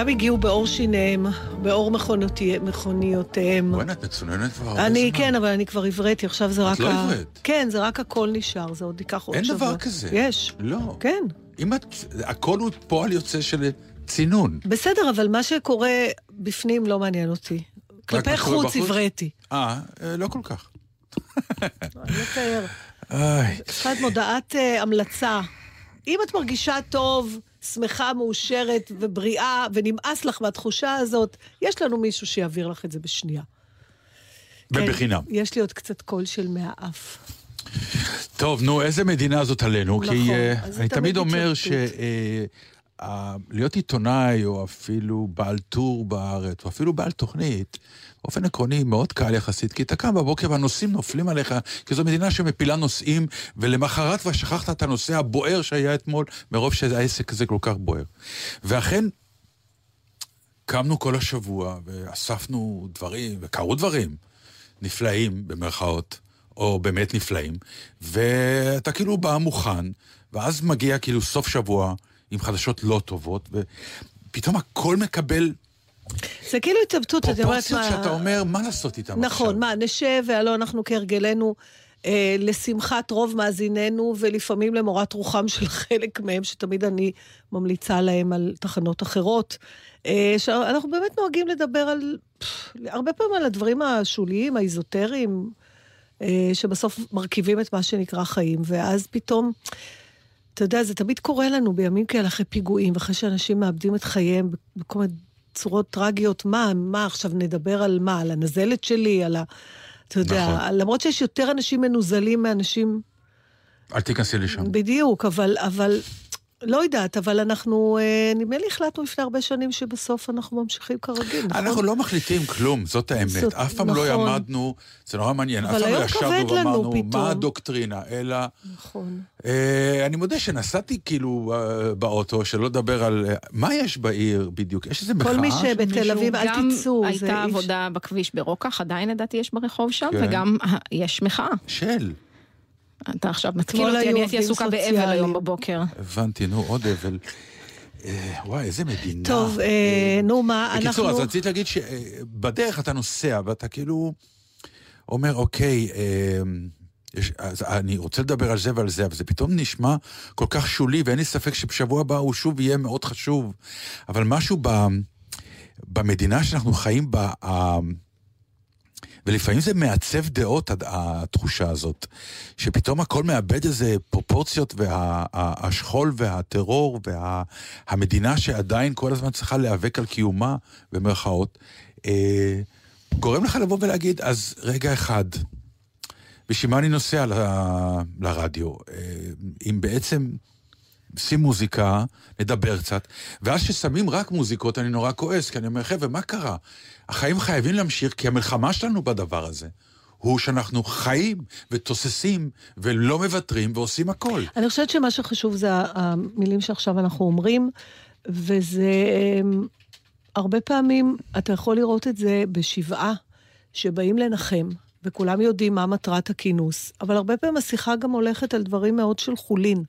כולם הגיעו באור שיניהם, באור מכוניותיהם. בוא'נה, את מצוננת כבר הרבה אני, זמן. כן, אבל אני כבר עברתי, עכשיו זה רק... את לא ה- עברית. כן, זה רק הכל נשאר, זה עוד ייקח עוד אין שבוע. דבר כזה. יש. לא. כן. אם את... הכל הוא פועל יוצא של צינון. בסדר, אבל מה שקורה בפנים לא מעניין אותי. כלפי חוץ? הבראתי. אה, אה, לא כל כך. אני מתאר. לך את מודעת אה, המלצה. אם את מרגישה טוב, שמחה, מאושרת ובריאה, ונמאס לך מהתחושה הזאת, יש לנו מישהו שיעביר לך את זה בשנייה. כן, ובחינם. יש לי עוד קצת קול של מהאף. טוב, נו, איזה מדינה זאת עלינו? נכון, כי אה, זה אני תמיד תמיד אומר התלבטות. שלהיות עיתונאי, או אפילו בעל טור בארץ, או אפילו בעל תוכנית, באופן עקרוני מאוד קל יחסית, כי אתה קם בבוקר והנושאים נופלים עליך, כי זו מדינה שמפילה נושאים, ולמחרת כבר שכחת את הנושא הבוער שהיה אתמול, מרוב שהעסק הזה כל כך בוער. ואכן, קמנו כל השבוע, ואספנו דברים, וקרו דברים נפלאים, במרכאות, או באמת נפלאים, ואתה כאילו בא מוכן, ואז מגיע כאילו סוף שבוע עם חדשות לא טובות, ופתאום הכל מקבל זה כאילו התלבטות, את אומרת פרופורציות מה... שאתה אומר, מה לעשות איתם עכשיו? נכון, מה, נשב, והלא אנחנו כהרגלנו, אה, לשמחת רוב מאזיננו, ולפעמים למורת רוחם של חלק מהם, שתמיד אני ממליצה להם על תחנות אחרות. אה, שאנחנו באמת נוהגים לדבר על, פff, הרבה פעמים על הדברים השוליים, האיזוטריים, אה, שבסוף מרכיבים את מה שנקרא חיים, ואז פתאום... אתה יודע, זה תמיד קורה לנו בימים כאלה אחרי פיגועים, ואחרי שאנשים מאבדים את חייהם בכל מיני צורות טרגיות. מה, מה עכשיו נדבר על מה? על הנזלת שלי? על ה... אתה יודע. נכון. למרות שיש יותר אנשים מנוזלים מאנשים... אל תיכנסי לשם. בדיוק, אבל, אבל לא יודעת, אבל אנחנו, אה, נדמה לי החלטנו לפני הרבה שנים שבסוף אנחנו ממשיכים כרגיל, נכון? אנחנו לא מחליטים כלום, זאת האמת. זאת- אף פעם לא נכון. יעמדנו, זה נורא מעניין, אף אבל פעם לא ישבנו ואמרנו, פתאום." מה הדוקטרינה, אלא... נכון. אה, אני מודה שנסעתי כאילו אה, באוטו, שלא לדבר על... אה, מה יש בעיר בדיוק? יש איזה מחאה כל מי שבתל? אביב, אל תצאו. הייתה עבודה בכביש ברוקח, עדיין לדעתי יש ברחוב שם, כן. וגם אה, יש מחאה. של. אתה עכשיו מתקיל אתמול אותי, היו אני הייתי עסוקה באבל. היום בבוקר. הבנתי, נו, עוד אבל. אה, וואי, איזה מדינה. טוב, אה, נו מה, בקיצור, אנחנו... אז רציתי להגיד שבדרך אתה נוסע ואתה כאילו אומר, אוקיי, אה, יש, אז אני רוצה לדבר על זה ועל זה, אבל זה פתאום נשמע כל כך שולי, ואין לי ספק שבשבוע הבא הוא שוב יהיה מאוד חשוב. אבל משהו ב, במדינה שאנחנו חיים בה, ולפעמים זה מעצב דעות, התחושה הזאת, שפתאום הכל מאבד איזה פרופורציות, והשכול והטרור והמדינה שעדיין כל הזמן צריכה להיאבק על קיומה, במרכאות, אה, גורם לך לבוא ולהגיד, אז רגע אחד, בשביל מה אני נוסע ל, לרדיו? אה, אם בעצם שים מוזיקה, נדבר קצת, ואז כששמים רק מוזיקות אני נורא כועס, כי אני אומר, חבר'ה, מה קרה? החיים חייבים להמשיך, כי המלחמה שלנו בדבר הזה, הוא שאנחנו חיים ותוססים ולא מוותרים ועושים הכל. אני חושבת שמה שחשוב זה המילים שעכשיו אנחנו אומרים, וזה... אמ, הרבה פעמים אתה יכול לראות את זה בשבעה, שבאים לנחם, וכולם יודעים מה מטרת הכינוס, אבל הרבה פעמים השיחה גם הולכת על דברים מאוד של חולין.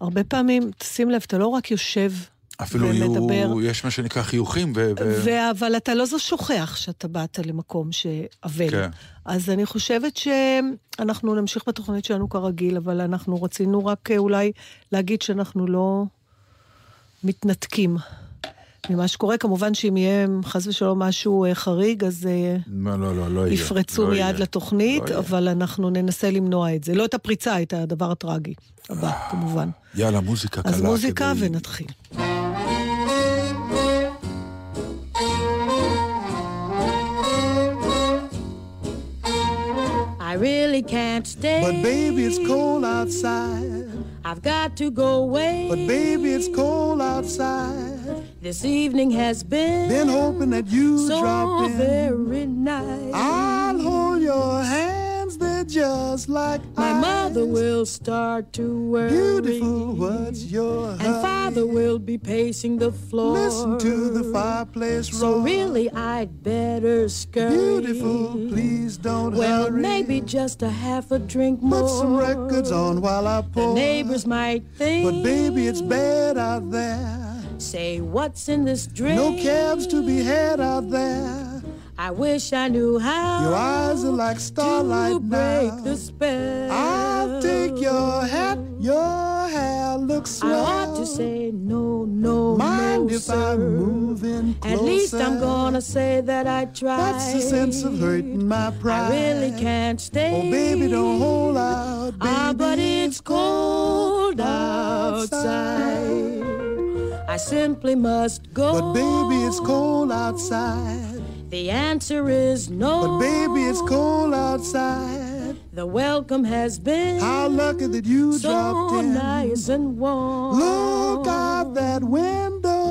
הרבה פעמים, תשים לב, אתה לא רק יושב אפילו ומדבר. יהיו, יש מה שנקרא חיוכים, ו... ו... אבל אתה לא זו שוכח שאתה באת למקום שאבל. כן. אז אני חושבת שאנחנו נמשיך בתוכנית שלנו כרגיל, אבל אנחנו רצינו רק אה, אולי להגיד שאנחנו לא מתנתקים ממה שקורה. כמובן שאם יהיה חס ושלום משהו אה, חריג, אז אה, לא, לא, לא, לא יהיה. יפרצו לא מיד יהיה. לתוכנית, לא יהיה. אבל אנחנו ננסה למנוע את זה. לא את הפריצה, את הדבר הטרגי הבא, כמובן. יאללה, מוזיקה קלה. אז מוזיקה כדי- ונתחיל. I really can't stay. But baby, it's cold outside. I've got to go away. But baby, it's cold outside. this evening has been, Been hoping that you so drop in. very nice. I'll hold your hands, just like My ice. mother will start to worry. Beautiful, what's your And hurry? father will be pacing the floor. Listen to the fireplace So roar. really, I'd better scurry. Beautiful, please don't Well, hurry. maybe just a half a drink more. Put some records on while I pour. The neighbors might think. But baby, it's bad out there. Say, what's in this drink? No cabs to be had out there. I wish I knew how. Your eyes are like starlight to break now. the spell. I'll take your hat, your hair looks I ought to say no, no, Mind no, if sir. I'm moving closer? At least I'm gonna say that I tried. That's the sense of hurting my pride. I really can't stay. Oh, baby, don't hold out, baby. Ah, but it's cold outside. I simply must go. But baby, it's cold outside. The answer is no. But baby, it's cold outside. The welcome has been How lucky that you so dropped in. nice and warm. Look out that window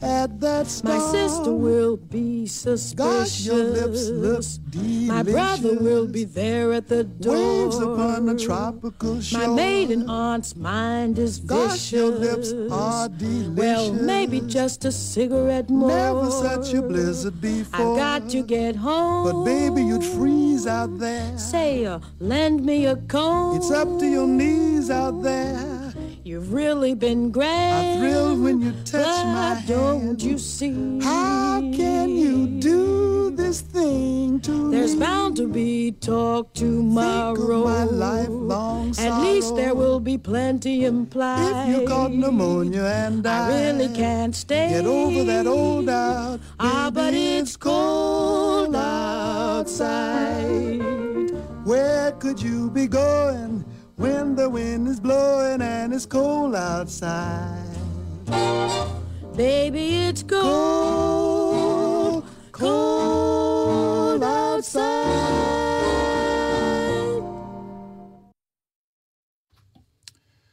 at that star. My sister will be suspicious. Gosh, your lips look delicious. My brother will be there at the door. Waves upon a tropical shore. My maiden aunt's mind is vicious. Gosh, your lips are delicious. Well, maybe just a cigarette more. Never such a blizzard before. I've got to get home. But baby, you'd freeze out there. Say, uh, lend me a comb. It's up to your knees out there. You've really been great. I thrill when you touch my don't hand. you see? How can you do this thing to There's me? bound to be talk tomorrow. my lifelong sorrow. At least there will be plenty implied. If you got pneumonia and I I really can't stay. Get over that old doubt. Ah, but it's cold outside. Where could you be going when the wind is blowing and it's cold outside? Baby, it's cold, cold outside.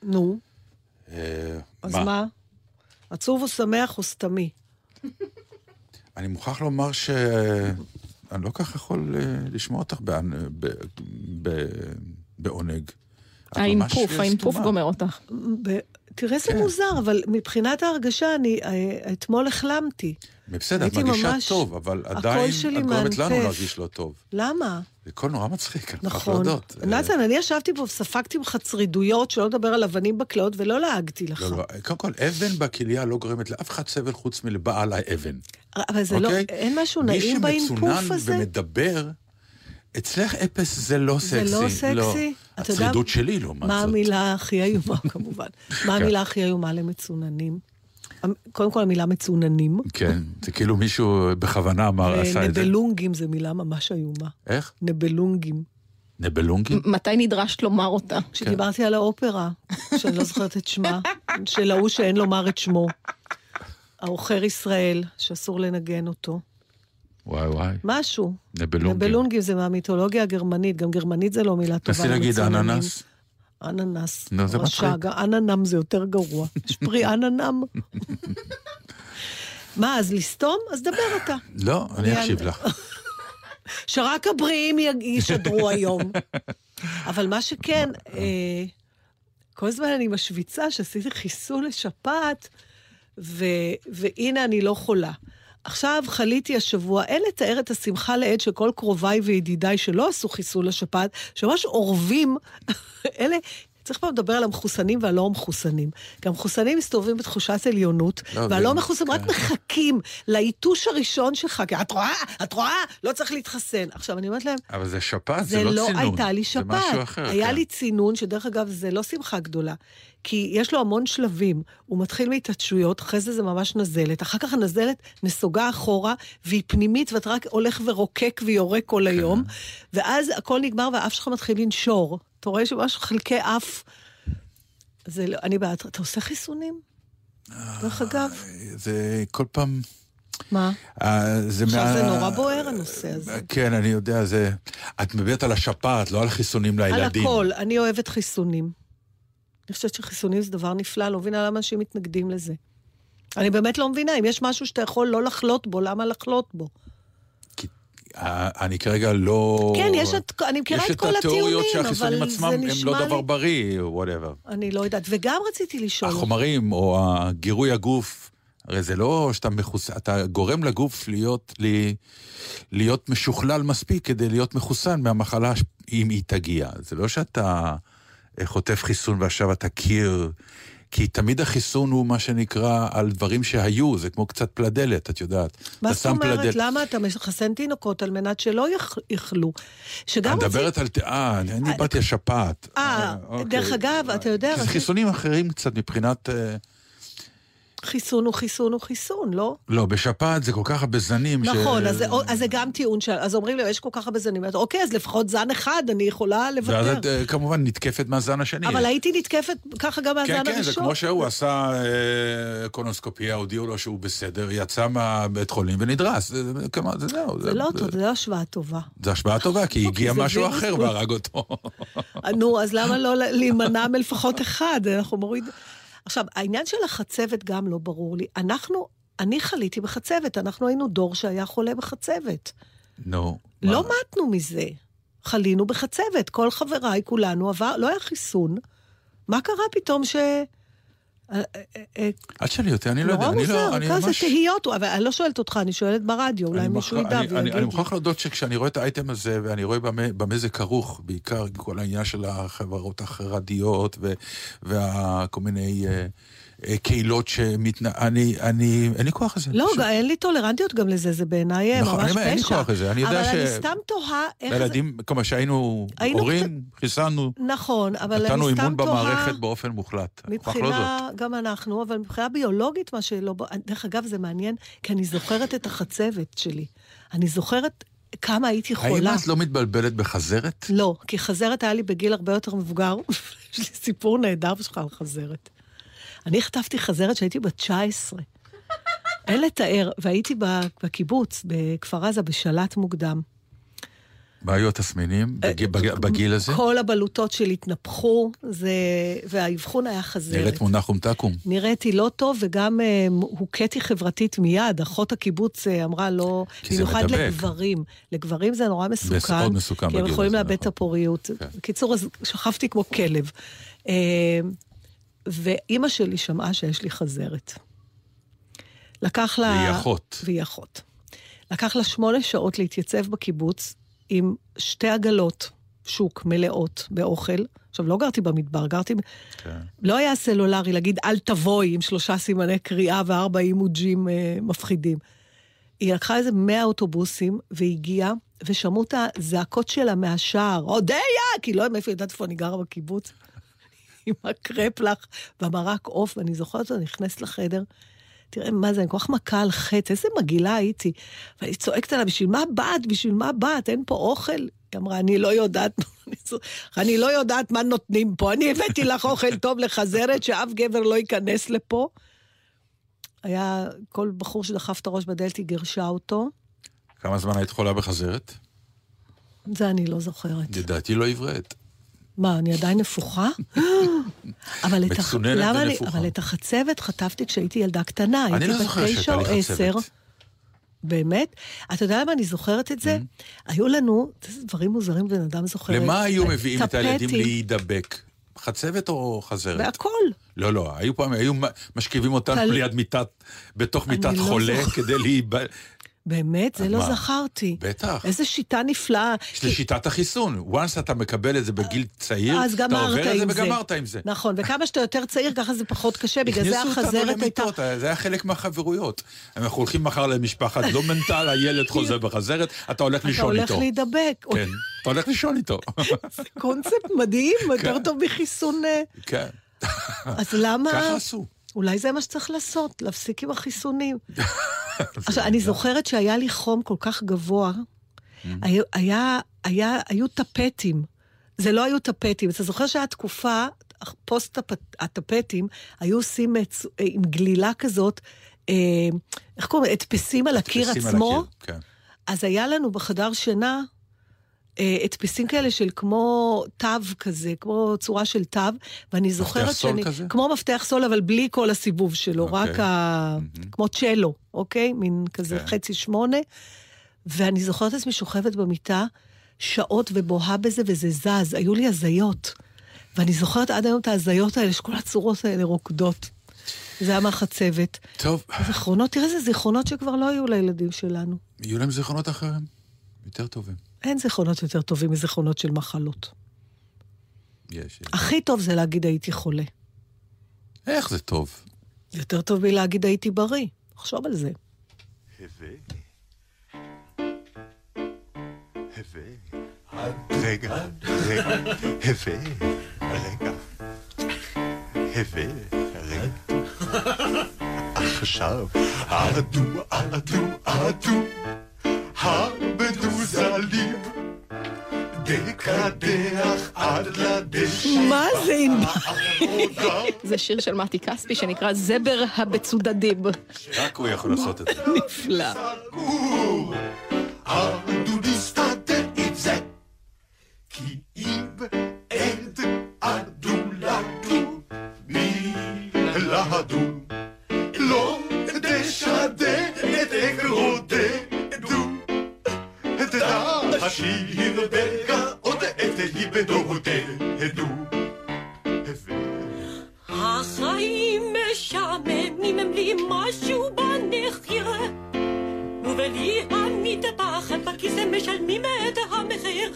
נו, אה, אז מה? עצוב או שמח או סתמי? אני מוכרח לומר שאני לא כך יכול אה, לשמוע אותך בעונג. האינפוף, האינפוף. גומר אותך. ב- תראה, זה כן. מוזר, אבל מבחינת ההרגשה, אני אה, אתמול החלמתי. בסדר, את מרגישה ממש- טוב, אבל עדיין את גורמת לנו. להרגיש לא טוב. למה? זה קול נורא מצחיק, אני מוכרח נכון. להודות. אה, נתן, אני ישבתי פה וספגתי ממך צרידויות, שלא לדבר על אבנים בכליות, ולא לעגתי לך. לא, לא, קודם כל, אבן בכליה לא גורמת לאף אחד סבל חוץ מלבעל האבן. אבל זה לא, אוקיי? אין משהו נעים מי באינפוף שמצונן הזה? ומדבר, אצלך אפס זה לא זה סקסי. לא סקסי? יודע- הצרידות שלי לעומת זאת. מה המילה הכי איומה, כמובן? מה כן. המילה הכי איומה למצוננים? קודם כל המילה מצוננים. כן, זה כאילו מישהו בכוונה אמר, עשה את זה. נבלונגים זה מילה ממש איומה. איך? נבלונגים. נבלונגים? מתי נדרשת לומר אותה? כשדיברתי על האופרה, שאני לא זוכרת את שמה, של ההוא שאין לומר את שמו. העוכר ישראל, שאסור לנגן אותו. וואי וואי. משהו. נבלונגים. נבלונגים זה מהמיתולוגיה הגרמנית, גם גרמנית זה לא מילה טובה תנסי להגיד. אננס. אננס. נו, זה מצחיק. אננם זה יותר גרוע. יש פרי אננם. מה, אז לסתום? אז דבר אתה. לא, אני אקשיב לך. שרק הבריאים ישדרו היום. אבל מה שכן, אה, כל הזמן אני משוויצה שעשיתי חיסון לשפעת, והנה אני לא חולה. עכשיו חליתי השבוע, אין לתאר את השמחה לאיד של כל קרוביי וידידיי שלא עשו חיסון לשפעת, שממש אורבים, אלה צריך פעם לדבר על המחוסנים והלא מחוסנים. כי המחוסנים מסתובבים בתחושת עליונות, לא, והלא זה- מחוסנים רק. מחכים לאיתוש הראשון שלך, כי את רואה, את רואה, לא צריך להתחסן. עכשיו, אני אומרת להם, אבל זה שפעת, זה זה לא לא צינון. הייתה לי זה שפעת. משהו אחר, היה כן. לי צינון, שדרך אגב, זה לא שמחה גדולה. כי יש לו המון שלבים. הוא מתחיל מהתעטשויות, אחרי זה זה ממש נזלת, אחר כך הנזלת נסוגה אחורה, והיא פנימית, ואתה רק הולך ורוקק ויורק כל כן. היום, ואז הכל נגמר והאף שלך מתחיל לנשור. אתה רואה שממש חלקי אף... זה לא, אני בעד, אתה עושה חיסונים? דרך אגב, זה כל פעם... מה? אה, זה עכשיו מה- זה נורא בוער הנושא הזה. כן, אני יודע, זה... את מדברת על השפעת, לא על חיסונים על לילדים. הכל, אני אוהבת חיסונים. אני חושבת שחיסונים זה דבר נפלא, לא מבינה למה אנשים מתנגדים לזה. אני באמת לא מבינה, אם יש משהו שאתה יכול לא לחלות בו, למה לחלות בו? אני כרגע לא... כן, יש את, אני מכירה יש את כל את התיאוריות הטיעונים, שהחיסונים אבל עצמם זה הם נשמע לא לי... דבר בריא, וואטאבר. אני לא יודעת. וגם רציתי לשאול... החומרים או הגירוי הגוף, הרי זה לא שאתה מחוס... אתה גורם לגוף להיות, לי... להיות משוכלל מספיק כדי להיות מחוסן מהמחלה אם היא תגיע. זה לא שאתה חוטף חיסון ועכשיו אתה קיר, כי תמיד החיסון הוא מה שנקרא על דברים שהיו, זה כמו קצת פלדלת, את יודעת. מה זאת אומרת? פלדלת- למה אתה מחסן תינוקות על מנת שלא יאכלו? שגם את. מדברת על... אה, אני אני באתי השפעת. אה, אוקיי. דרך אגב, אתה יודע, זה חיסונים אחרים קצת מבחינת... אה, חיסון הוא חיסון הוא חיסון, לא? לא, בשפעת זה כל כך הרבה זנים ש... נכון, אז זה- אז זה גם טיעון של... אז אומרים לי, יש כל כך הרבה זנים. אוקיי, אז לפחות זן אחד, אני יכולה ואז לוותר. את אה, כמובן נתקפת מהזן השני. אבל הייתי נתקפת ככה גם מהזן כן, הראשון. כן, זה כמו שהוא עשה אה, קולונוסקופיה, הודיעו לו שהוא בסדר, יצא מהבית חולים ונדרס. זה- זה- כמה- זה זהו. זה לא טוב, זה לא השוואה טובה. זו השפעה טובה, כי הגיע זה משהו אחר והרג אותו. נו, אז למה לא להימנע מלפחות אחד? אנחנו מוריד... עכשיו, העניין של החצבת גם לא ברור לי. אנחנו, אני חליתי בחצבת, אנחנו היינו דור שהיה חולה בחצבת. נו. לא מה? מתנו מזה. חלינו בחצבת, כל חבריי, כולנו עבר, לא היה חיסון. מה קרה פתאום ש... אה, אה, אה, אל תשאלי אותי, אני לא יודע. נורא אני לא, מוזר, אני כזה ממש... תהיות, אבל אני לא שואלת אותך, אני שואלת ברדיו, אולי אני מישהו ידע אני- אני- ויגיד אני לי. מוכרח להודות שכשאני רואה את האייטם הזה, ואני רואה במה זה כרוך, בעיקר כל העניין של החברות החרדיות, וכל מיני קהילות שמתנ... אני, אני, אין לי כוח לזה. לא, פשוט. אין לי טולרנטיות גם לזה, זה בעיניי אה, נכון, ממש אני אומר, אין לי פשע. כוח לזה, אני יודע אבל ש- אני סתם תוהה איך זה... ילדים, כלומר שהיינו היינו הורים, חיסנו, נכון, אבל אני סתם נתנו תוהה... אימון במערכת באופן מוחלט. להודות. מבחינה, גם אנחנו, אבל מבחינה ביולוגית, מה שלא... דרך אגב, זה מעניין, כי אני זוכרת את החצבת שלי. אני זוכרת כמה הייתי האם חולה. את לא מתבלבלת בחזרת? לא, כי חזרת היה לי בגיל הרבה יותר מבוגר. יש לי סיפור נהדר שלך על חזרת. אני חטפתי חזרת כשהייתי בת 19. אין לתאר, והייתי בקיבוץ, בכפר עזה, בשלט מוקדם. מה היו התסמינים בג- בג- בגיל הזה? אה, כל הבלוטות שלי התנפחו, זה... והאבחון היה חזרת. נראית כמו נחום תקום. נראיתי לא טוב, וגם אה, הוכיתי חברתית מיד. אחות הקיבוץ אה, אמרה לא... כי זה במיוחד. לגברים. לגברים זה נורא מסוכן. מאוד מסוכן כי הם בגיל יכולים הזה, לאבד את נכון. הפוריות. כן. בקיצור, אז שכבתי כמו כלב. ואימא שלי שמעה שיש לי חזרת. לקח לה... והיא אחות. והיא אחות. לקח לה שמונה שעות להתייצב בקיבוץ עם שתי עגלות שוק מלאות באוכל. עכשיו, לא גרתי במדבר, גרתי... כן. לא היה סלולרי להגיד, אל תבואי עם שלושה סימני קריאה וארבע אימוג'ים אה, מפחידים. היא לקחה איזה מאה אוטובוסים והגיעה, ושמעו את הזעקות שלה מהשער, אודיה! כי לא יודעת מאיפה ידעת איפה אני גרה בקיבוץ. עם הקרפלח והמרק עוף, ואני זוכרת אותה נכנסת לחדר. תראה, מה זה, אני כל כך מכה על חטא, איזה מגעילה הייתי. ואני צועקת עליה, בשביל מה באת? בשביל מה באת? אין פה אוכל? היא אמרה, אני לא יודעת, אני לא יודעת מה נותנים פה. אני הבאתי לך אוכל טוב לחזרת, שאף גבר לא ייכנס לפה. היה, כל בחור שדחף את הראש בדלת, היא גירשה אותו. כמה זמן היית חולה בחזרת? זה אני לא זוכרת. לדעתי לא עברית. מה, אני עדיין נפוחה? אבל את, הח... למה אני... אבל את החצבת חטפתי כשהייתי ילדה קטנה. אני הייתי לא בת זוכר תשע שהייתה לי עשר. חצבת. באמת? אתה יודע למה אני זוכרת את זה? היו לנו, דברים מוזרים בן אדם זוכר. למה היו מביאים את הילדים להידבק? חצבת או חזרת? והכל. לא, לא, היו פעם, היו משכיבים אותנו ליד מיטת, בתוך מיטת לא חולה זוכרת. כדי. באמת? זה לא מה? זכרתי. בטח. איזה שיטה נפלאה. זה שיטת החיסון. once אתה מקבל את זה בגיל צעיר, אז אתה עובר את זה. וגמרת עם זה. נכון, וכמה שאתה יותר צעיר, ככה זה פחות קשה, בגלל זה החזרת הייתה... זה היה חלק מהחברויות. אנחנו הולכים מחר למשפחת לומנטל, הילד חוזר בחזרת, אתה הולך אתה לישון הולך איתו. להידבק. כן, אתה הולך לישון איתו. זה קונספט מדהים, יותר טוב מחיסון... אה, כן, אז למה... ככה עשו. אולי זה מה שצריך לעשות, להפסיק עם החיסונים. עכשיו, אני זוכרת שהיה לי חום כל כך גבוה, היה, היה, היה, היו טפטים. זה לא היו טפטים. אתה זוכר שהיה תקופה, פוסט הטפ- הטפטים, היו עושים את- עם גלילה כזאת, אה, איך קוראים? הדפסים על הקיר תשים על עצמו. הקיר, כן. אז היה לנו בחדר שינה אה, הדפסים כאלה של כמו תו כזה, כמו צורה של תו, ואני זוכרת סול שאני... כזה? כמו מפתח סול, אבל בלי כל הסיבוב שלו, אוקיי. רק ה... כמו צ'לו, אוקיי? מין כזה כן. חצי שמונה. ואני זוכרת את עצמי שוכבת במיטה שעות ובוהה בזה, וזה זז. היו לי הזיות. ואני זוכרת עד היום את ההזיות האלה, שכל הצורות האלה רוקדות. זה היה מהחצבת. טוב, זיכרונות, תראה איזה זיכרונות שכבר לא היו לילדים שלנו. יהיו להם זיכרונות אחרים, יותר טובים. אין זיכרונות יותר טובים מזיכרונות של מחלות. יש. הכי טוב זה להגיד הייתי חולה. איך זה טוב? יותר טוב מלהגיד הייתי בריא. חשוב על זה. רגע, רגע, הווה, רגע, הווה, רגע. עכשיו, אדו, אדו, אדו, הבדוזלים, דקדח עד לדשא. מה זה ענבל? זה שיר של מתי כספי שנקרא זבר הבצודדים. רק הוא יכול לעשות את זה. נפלא. נסתדר עם זה. כי אם תשאיר בגאות את ליבדודדו. החיים משעממים הם לי משהו בנחיר ובלי המטפחת בכיסא משלמים את המחיר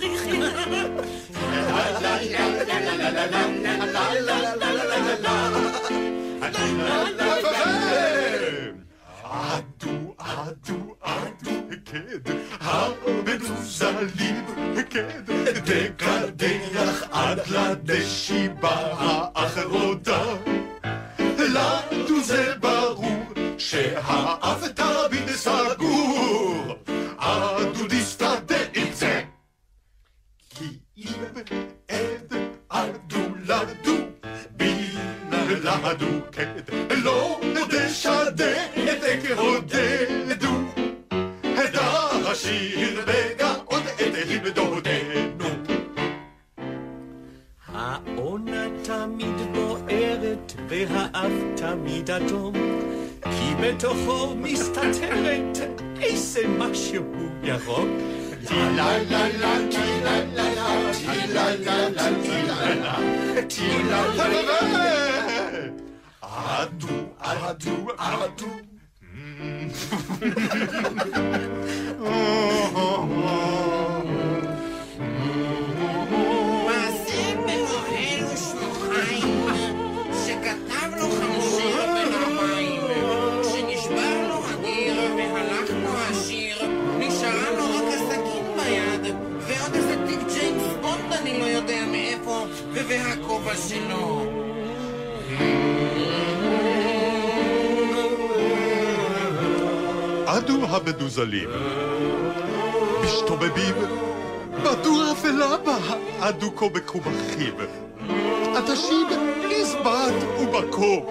בלי זמן ומקום,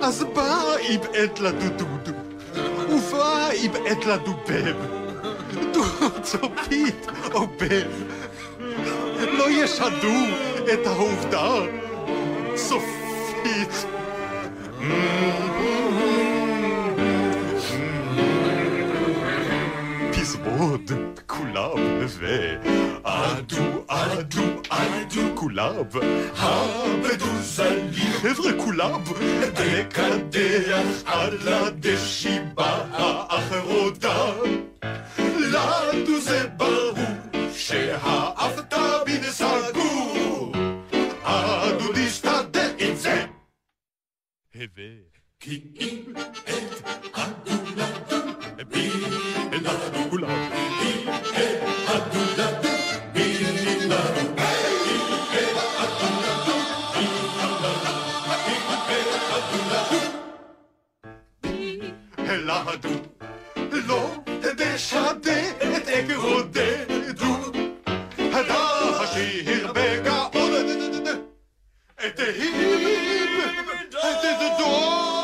אז בא עת לדודוד, ובא עת לדובב. דו-צופית או בב, לא ישדו את העובדה סופית. פזמון, כולם ואדו, אדו, אדו, כולם. הבדוזלים, חבר'ה כולם. לקדח על הדשיבה האחרונה. לנו זה ברור שהאף תמיד סגור. הדוד יסתדר עם זה. כי אם את הדולדו בי הלהדו לא תשדה את עקרו דדו הדה השיר בגאון את ההיב הדדו הדדה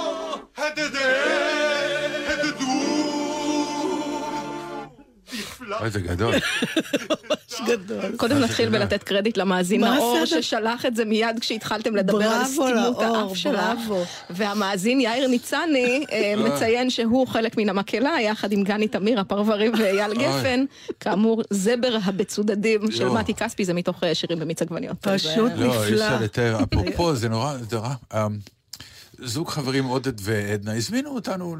אוי, זה גדול. גדול. קודם נתחיל בלתת קרדיט למאזין הסדר? ששלח את זה מיד כשהתחלתם לדבר על סתימות האף שלה. בראבו. והמאזין יאיר ניצני אה, מציין שהוא חלק מן המקהלה, יחד עם גני תמיר, הפרברים ואייל גפן. כאמור, זבר הבצודדים של לא. מתי כספי, זה מתוך אה, שירים במיץ עגבניות. פשוט אה, לא, אי נפלא. אפשר לתאר. אפרופו, זה נורא, זה נורא... אמ, זוג חברים עודד ועדנה הזמינו אותנו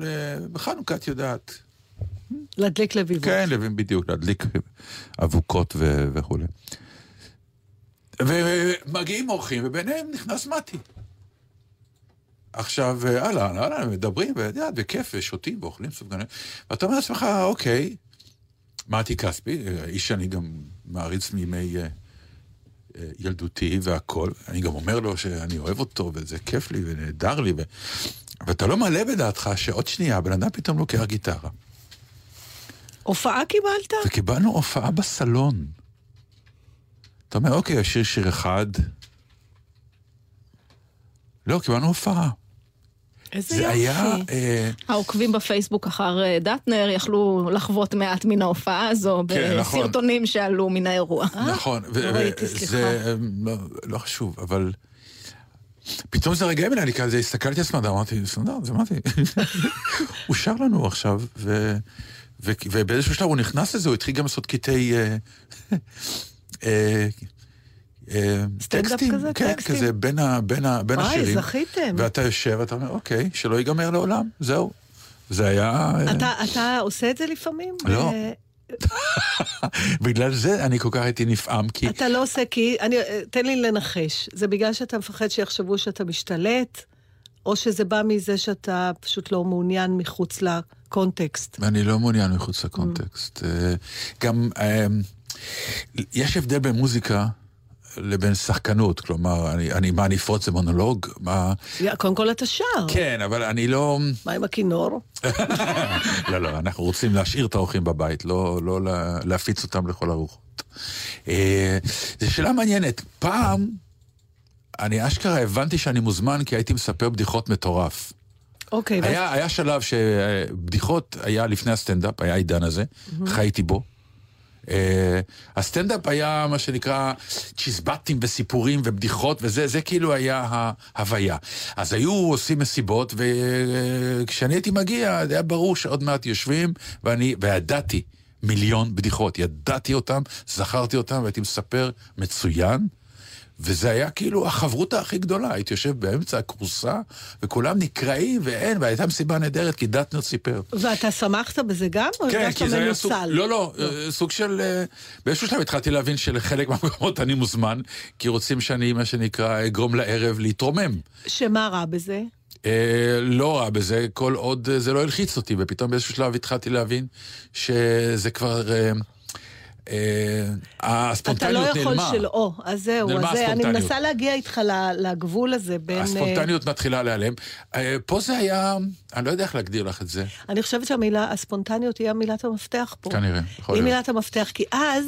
בחנוכה, את יודעת. להדליק לביבות. כן, לבין בדיוק, להדליק אבוקות ו- וכולי. ומגיעים אורחים, וביניהם נכנס מתי. עכשיו, אהלן, אהלן, מדברים, ואת יודעת, בכיף, ושותים ואוכלים סופגניות. ואתה אומר לעצמך, אוקיי, מתי כספי, איש שאני גם מעריץ מימי אה, אה, ילדותי והכול. אני גם אומר לו שאני אוהב אותו, וזה כיף לי ונהדר לי, ו... ואתה לא מעלה בדעתך שעוד שנייה הבן אדם פתאום לוקח גיטרה. הופעה קיבלת? וקיבלנו הופעה בסלון. אתה אומר, אוקיי, השיר שיר אחד. לא, קיבלנו הופעה. איזה זה היה... יופי. אה, העוקבים בפייסבוק אחר אה, דטנר יכלו לחוות מעט מן ההופעה הזו כן, נכון. בסרטונים שעלו מן האירוע. נכון, ו- לא ראיתי, סליחה. זה אה, לא- לא חשוב, אבל... פתאום זה רגעים אליי, אני כזה הסתכלתי על סמדר, אמרתי, סמדר, זה אמרתי. הוא שר לנו עכשיו, ו- ו- ובאיזשהו שלב הוא נכנס לזה, הוא התחיל גם לעשות קטעי... אה, אה, אה, טקסטים, כזה? כן, טקסטים? כזה בין, ה, בין, ה, בין וואי, השירים. זכיתם. ואתה יושב, ואתה אומר, אוקיי, שלא ייגמר לעולם, זהו. זה היה... אתה, אתה עושה את זה לפעמים? לא. בגלל זה אני כל כך הייתי נפעם, כי... אתה לא עושה כי... אני, תן לי לנחש. זה בגלל שאתה מפחד שיחשבו שאתה משתלט, או שזה בא מזה שאתה פשוט לא מעוניין מחוץ לקונטקסט? ואני לא מעוניין מחוץ לקונטקסט. אה, גם, אה, יש הבדל בין מוזיקה לבין שחקנות, כלומר, אני, אני מה, אני אפרוץ למונולוג? מה... קודם כל אתה שר. כן, אבל אני לא... מה עם הכינור? לא, לא, אנחנו רוצים להשאיר את האורחים בבית, לא, לא לה- להפיץ אותם לכל הרוחות. אה, זו שאלה מעניינת. פעם, אני אשכרה הבנתי שאני מוזמן כי הייתי מספר בדיחות מטורף. אוקיי, ואז- היה, היה שלב שבדיחות היה לפני הסטנדאפ, היה העידן הזה, חייתי בו. Uh, הסטנדאפ היה מה שנקרא צ'יזבטים וסיפורים ובדיחות וזה, זה כאילו היה ההוויה. אז היו עושים מסיבות, וכשאני הייתי מגיע, היה ברור שעוד מעט יושבים, ואני, וידעתי מיליון בדיחות, ידעתי אותם, זכרתי אותם, והייתי מספר מצוין. וזה היה כאילו החברותא הכי גדולה, הייתי יושב באמצע הכורסה, וכולם נקראים, ואין, והייתה מסיבה נהדרת, כי דטנר סיפר. ואתה שמחת בזה גם? כן, כי זה היה סוג... מנוצל? לא, לא, אה, סוג של... אה, באיזשהו שלב התחלתי להבין שלחלק מהמקומות אני מוזמן, כי רוצים שאני, מה שנקרא, אגרום לערב להתרומם. שמה רע בזה? אה, לא רע בזה, כל עוד אה, זה לא הלחיץ אותי, ופתאום באיזשהו שלב התחלתי להבין שזה כבר... אה, אה, אתה לא הספונטניות יכול נעלמה. שלא, אז זהו, נעלמה אז זה, אני הספונטניות. מנסה להגיע איתך לגבול הזה בין... אה, הספונטניות מתחילה להיעלם. אה, פה זה היה, אני לא יודע איך להגדיר לך את זה. אני חושבת שהמילה, הספונטניות היא המילת המפתח פה. כנראה, יכול היא להיות. מילת המפתח, כי אז,